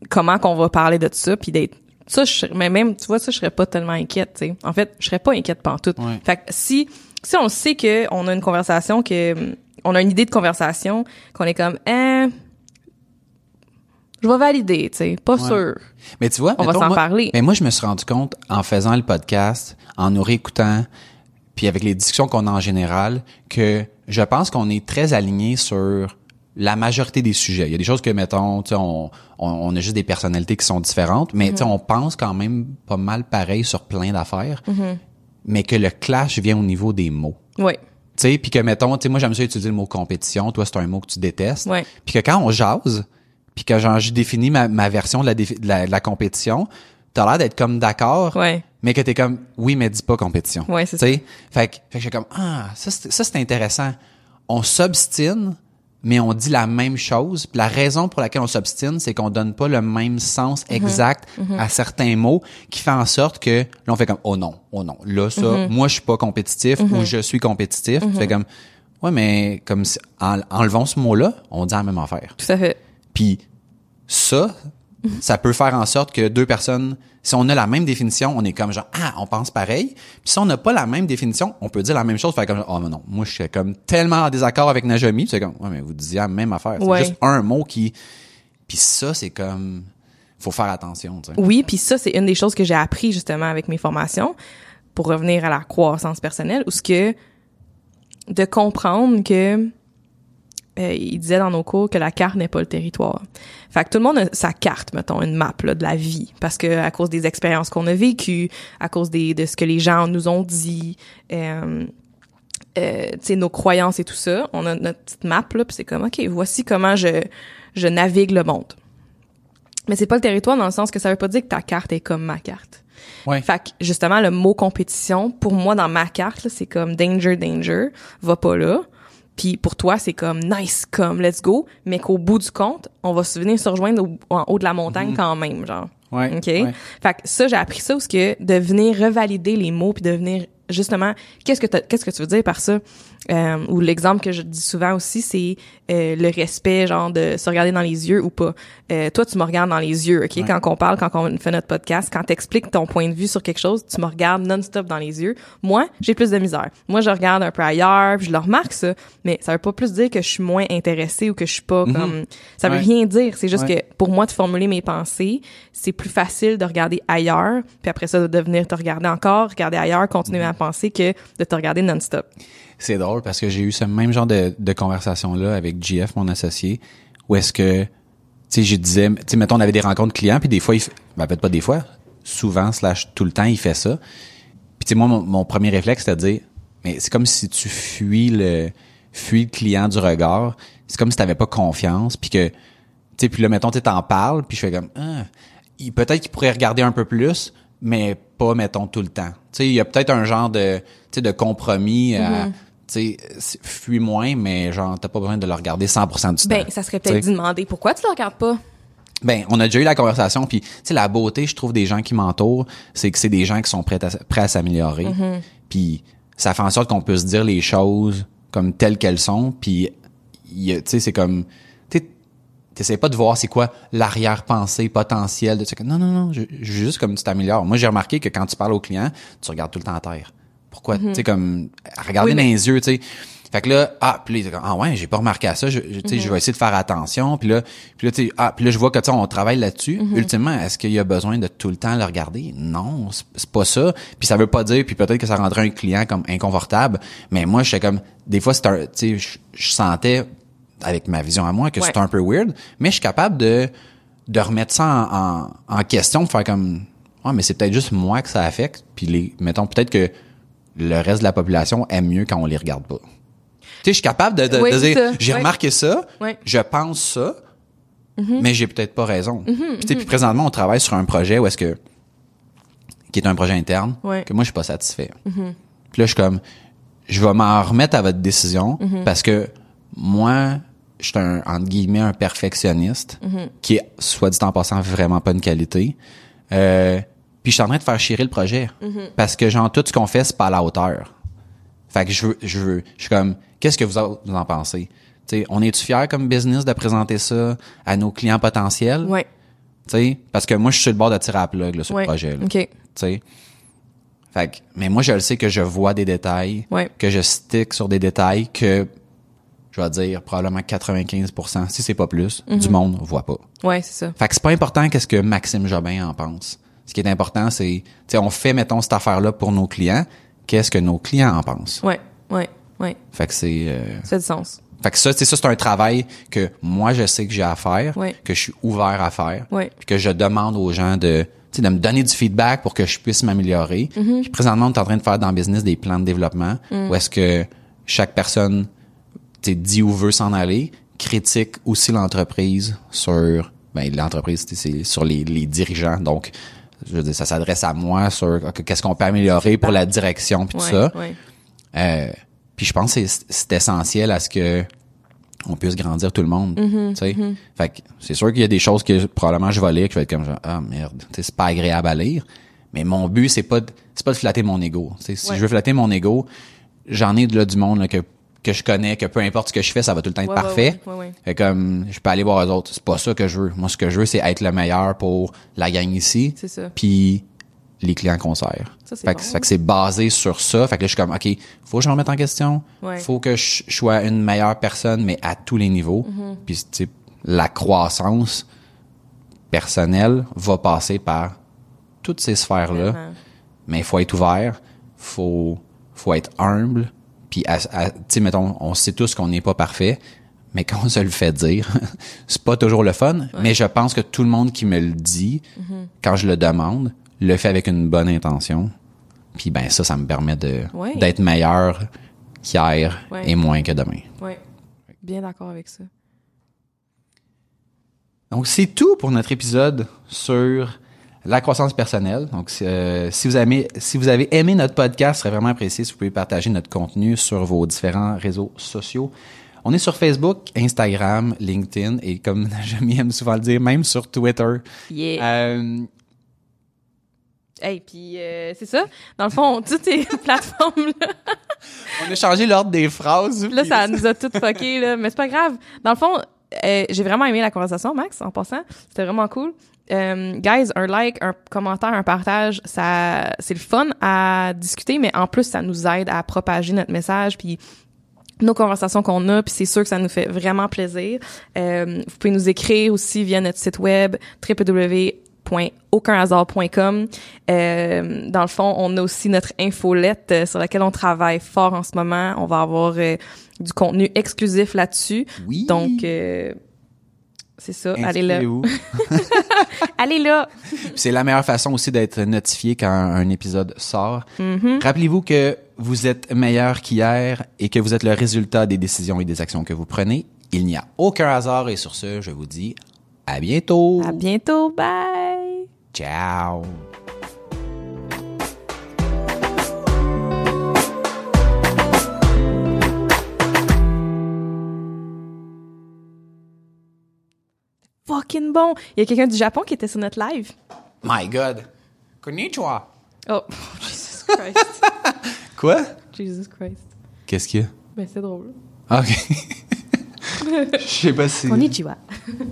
comment qu'on va parler de ça puis d'être ça je serais- mais même tu vois ça je serais pas tellement inquiète tu sais en fait je serais pas inquiète pantoute
Ouais.
fait que si si on sait que on a une conversation que hum, on a une idée de conversation qu'on est comme hein je vais valider tu sais pas
Ouais.
sûr
Mais tu vois,
On va s'en parler.
Mais moi, je me suis rendu compte en faisant le podcast, en nous réécoutant, puis avec les discussions qu'on a en général, que je pense qu'on est très alignés sur la majorité des sujets. Il y a des choses que, mettons, on, on, on a juste des personnalités qui sont différentes, mais sais, on pense quand même pas mal pareil sur plein d'affaires, mais que le clash vient au niveau des mots.
oui
Tu sais, puis que mettons, tu sais, moi j'aime ça utiliser le mot compétition, toi c'est un mot que tu détestes.
Ouais.
Puis que quand on jase, puis que genre je définis ma, ma version de la, défi- de la, de la compétition, t'as l'air d'être comme d'accord,
ouais
mais que t'es comme oui mais dis pas compétition.
Ouais, c'est
Tu sais, fait que fait que j'ai comme ah ça c'est ça c'est intéressant. On s'obstine mais on dit la même chose. Puis la raison pour laquelle on s'obstine, c'est qu'on donne pas le même sens
Mhm.
exact à certains mots, qui fait en sorte que là on fait comme oh non, oh non, là ça,
Mhm.
moi je suis pas compétitif ou je suis compétitif. Tu fais comme Ouais, mais comme si, en enlevant ce mot-là, on dit la même affaire.
Tout à fait.
Puis ça, ça peut faire en sorte que deux personnes, si on a la même définition, on est comme genre ah, on pense pareil. Puis si on n'a pas la même définition, on peut dire la même chose, faire comme oh mais non, moi je suis comme tellement en désaccord avec Najami, c'est comme ouais mais vous disiez la même affaire, c'est
Ouais.
juste un mot qui puis ça c'est comme faut faire attention, tu sais.
Oui, puis ça, c'est une des choses que j'ai appris justement avec mes formations pour revenir à la croissance personnelle, où ce que de comprendre que euh, il disait dans nos cours que la carte n'est pas le territoire. Fait que tout le monde a sa carte, mettons, une map là, de la vie, parce que à cause des expériences qu'on a vécues, à cause des, de ce que les gens nous ont dit, euh, euh, tu sais, nos croyances et tout ça, on a notre petite map là, puis c'est comme ok, voici comment je je navigue le monde. Mais c'est pas le territoire dans le sens que ça veut pas dire que ta carte est comme ma carte.
Ouais.
Fait que justement le mot compétition pour moi dans ma carte là, c'est comme danger danger, va pas là. Puis pour toi c'est comme nice comme let's go, mais qu'au bout du compte, on va se venir se rejoindre au- en haut de la montagne quand même genre.
Ouais.
OK?
ouais.
Fait que ça j'ai appris ça parce que de venir revalider les mots puis de venir justement qu'est-ce que qu'est-ce que tu veux dire par ça? Euh, ou l'exemple que je dis souvent aussi c'est euh, le respect genre de se regarder dans les yeux ou pas. Euh, toi tu me regardes dans les yeux ok?
Ouais.
quand on parle quand on fait notre podcast quand t'expliques ton point de vue sur quelque chose tu me regardes non-stop dans les yeux. Moi j'ai plus de misère. Moi je regarde un peu ailleurs puis je le remarque ça mais ça veut pas plus dire que je suis moins intéressée ou que je suis pas comme ça veut
Ouais.
rien dire. C'est juste
Ouais.
que pour moi de formuler mes pensées c'est plus facile de regarder ailleurs puis après ça de venir te regarder encore regarder ailleurs continuer à penser que de te regarder non-stop
C'est drôle parce que j'ai eu ce même genre de, de conversation-là avec GF, mon associé, où est-ce que, tu sais, je disais, tu sais, mettons, on avait des rencontres clients, puis des fois, il fait, ben, peut-être pas des fois, souvent, slash tout le temps, il fait ça. Puis, tu sais, moi, mon, premier réflexe, c'était de dire, mais c'est comme si tu fuis le, fuis le client du regard. C'est comme si t'avais pas confiance, puis que, tu sais, puis là, mettons, tu t'en parles, puis je fais comme, ah, peut-être qu'il pourrait regarder un peu plus, mais pas, mettons, tout le temps. Tu sais, il y a peut-être un genre de, tu de compromis à,
Mm-hmm.
Tu sais, fuis moins, mais genre, t'as pas besoin de le regarder 100% du
ben
temps.
ça serait peut-être d'y demander pourquoi tu le regardes pas
Ben, on a déjà eu la conversation, puis tu sais, la beauté, je trouve, des gens qui m'entourent, c'est que c'est des gens qui sont prêts à, prêts à s'améliorer.
Mm-hmm.
Puis ça fait en sorte qu'on peut se dire les choses comme telles qu'elles sont, puis tu sais, c'est comme, t'essaies pas de voir c'est quoi l'arrière-pensée potentielle de ça. Non, non, non, je, je- juste comme tu t'améliores. Moi, j'ai remarqué que quand tu parles au client, tu regardes tout le temps à terre. Pourquoi? Tu sais, comme, regarder
Oui,
dans
mais-
les yeux, tu sais. Fait que là, ah, puis là, il est comme, ah ouais, j'ai pas remarqué à ça, je, je- tu sais, je vais essayer de faire attention, puis là, puis là, tu sais, ah, puis là, je vois que, tu sais, on travaille là-dessus. Ultimement, est-ce qu'il y a besoin de tout le temps le regarder? Non, c'est pas ça. Puis ça veut pas dire, puis peut-être que ça rendrait un client comme inconfortable, mais moi, j'étais comme, des fois, c'est un, tu sais, je, sentais, avec ma vision à moi, que
Ouais.
c'est un peu weird, mais je suis capable de, de remettre ça en, en, en question, de faire comme, ouais, mais c'est peut-être juste moi que ça affecte, puis les, mettons, peut-être que le reste de la population aime mieux quand on les regarde pas. Tu sais, je suis capable de, de,
Oui,
de
c'est
dire, j'ai
Oui.
remarqué ça,
Oui.
je pense ça,
Mm-hmm.
mais j'ai peut-être pas raison. Puis, sais, puis présentement, on travaille sur un projet où est-ce que, qui est un projet interne, que moi, je suis pas satisfait. Puis là, je suis comme, je vais m'en remettre à votre décision parce que moi, je suis un, entre guillemets, un perfectionniste qui est, soit dit en passant, vraiment pas une qualité. Euh, puis je suis en train de faire chier le projet parce que, genre, tout ce qu'on fait, c'est pas à la hauteur. Fait que je veux, je veux, je suis comme, qu'est-ce que vous, en- vous en pensez? Tu sais, on est-tu fiers comme business de présenter ça à nos clients potentiels?
ouais
Tu sais, parce que moi, je suis sur le bord de tirer à la plug, là, sur
ouais
le projet, là.
ok
Tu sais. Fait que, mais moi, je le sais que je vois des détails,
Ouais.
que je stick sur des détails que, je vais dire, probablement 95%, si c'est pas plus, du
Mhm.
monde voit pas.
ouais c'est ça
Fait que c'est pas important qu'est-ce que Maxime Jobin en pense. Ce qui est important, c'est, tu sais, on fait, mettons, cette affaire-là pour nos clients. Qu'est-ce que nos clients en pensent?
ouais ouais ouais
Fait que c'est, euh,
ça fait du sens
fait que ça, c'est ça, c'est un travail que moi, je sais que j'ai à faire,
Ouais.
que je suis ouvert à faire,
Ouais.
puis que je demande aux gens de, de me donner du feedback pour que je puisse m'améliorer.
Mm-hmm.
Puis présentement, on est en train de faire dans le business des plans de développement
Mm.
où est-ce que chaque personne, dit où veut s'en aller, critique aussi l'entreprise sur, ben, l'entreprise, c'est sur les, les dirigeants. Donc, je veux dire, ça s'adresse à moi sur qu'est-ce qu'on peut améliorer pour la direction puis tout
ouais
ça.
ouais
Euh, puis je pense que c'est essentiel à ce que on puisse grandir tout le monde.
Mm-hmm,
tu sais. Fait que c'est sûr qu'il y a des choses que probablement je vais lire, que je vais être comme genre, ah merde, c'est pas agréable à lire. Mais mon but, c'est pas de, c'est pas de flatter mon ego. Tu sais, Si
Ouais.
je veux flatter mon ego, j'en ai de là du monde là, que que je connais, que peu importe ce que je fais, ça va tout le temps être
Ouais,
parfait.
ouais, ouais.
Fait comme, je peux aller voir les autres. C'est pas ça que je veux. Moi, ce que je veux, c'est être le meilleur pour la gang ici.
C'est ça.
Puis les clients qu'on sert.
Ça, c'est
fait, que,
bon.
fait que c'est basé sur ça. Fait que là, je suis comme, OK, faut que je me remette en question. Faut que je je sois une meilleure personne, mais à tous les niveaux.
Mm-hmm.
Puis, tu sais, la croissance personnelle va passer par toutes ces sphères-là. Mais il faut être ouvert, faut, faut être humble. Puis, à- à- tu sais, mettons, on sait tous qu'on n'est pas parfait, mais quand on se le fait dire, *laughs* c'est pas toujours le fun. Mais je pense que tout le monde qui me le dit,
Mm-hmm.
quand je le demande, le fait avec une bonne intention. Puis, ben ça, ça me permet de
Ouais.
d'être meilleur qu'hier
Ouais.
et moins que demain.
Ouais. Bien d'accord avec ça.
Donc, c'est tout pour notre épisode sur la croissance personnelle. Donc, euh, si, vous avez, si vous avez aimé notre podcast, ce serait vraiment apprécié si vous pouvez partager notre contenu sur vos différents réseaux sociaux. On est sur Facebook, Instagram, LinkedIn et comme *laughs* j'aime aime souvent le dire, même sur Twitter.
Yeah.
Euh,
Hey, puis euh, c'est ça. Dans le fond, *laughs* toutes ces *laughs* plateformes-là,
on a changé l'ordre des phrases.
là, ça nous a toutes fucké, là. Mais c'est pas grave. Dans le fond, euh, j'ai vraiment aimé la conversation, Max, en passant. C'était vraiment cool. Euh, guys, un like, un commentaire, un partage, ça, c'est le fun à discuter, mais en plus, ça nous aide à propager notre message, puis nos conversations qu'on a, puis c'est sûr que ça nous fait vraiment plaisir. Euh, vous pouvez nous écrire aussi via notre site web www.aucunhasard.com. Euh, dans le fond, on a aussi notre infolette euh, sur laquelle on travaille fort en ce moment. On va avoir euh, du contenu exclusif là-dessus.
Oui.
Donc, euh, c'est ça. Allez là. *laughs* Allez là.
C'est la meilleure façon aussi d'être notifié quand un épisode sort.
Mm-hmm.
Rappelez-vous que vous êtes meilleur qu'hier et que vous êtes le résultat des décisions et des actions que vous prenez. Il n'y a aucun hasard et sur ce, je vous dis à bientôt.
À bientôt. Bye.
Ciao.
Fucking bon. Il y a quelqu'un du Japon qui était sur notre live.
My God. Konnichiwa.
Oh, *laughs* Jesus Christ.
Quoi?
Jesus Christ.
Qu'est-ce qu'il y a?
Ben, c'est drôle.
Ah, OK. *laughs* Je sais pas si...
Konnichiwa.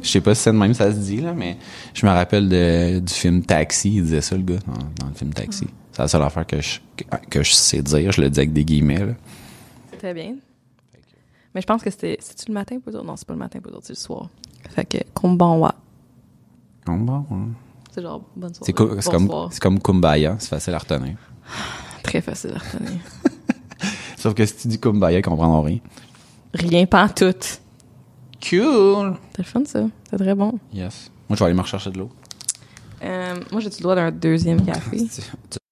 Je sais pas si c'est de même ça se dit, là, mais je me rappelle de, du film Taxi. Il disait ça, le gars, dans, dans le film Taxi. C'est la seule affaire que je, que, que je sais dire. Je le dis avec des guillemets, là.
Très bien. Mais je pense que c'était. C'est-tu le matin pour autres? Non, c'est pas le matin pour autres, c'est le soir. Fait que,
bon, hein.
C'est genre, bonne soirée.
C'est co- c'est comme, c'est comme Kumbaya, c'est facile à retenir. *sighs*
Très facile à retenir. *laughs*
Sauf que si tu dis Kumbaya, ils comprendront rien.
Rien pas tout.
Cool!
C'est le fun, ça? C'est très bon.
Yes. Moi, je vais aller me rechercher de l'eau.
Euh, moi, j'ai-tu le droit d'un deuxième café? *laughs*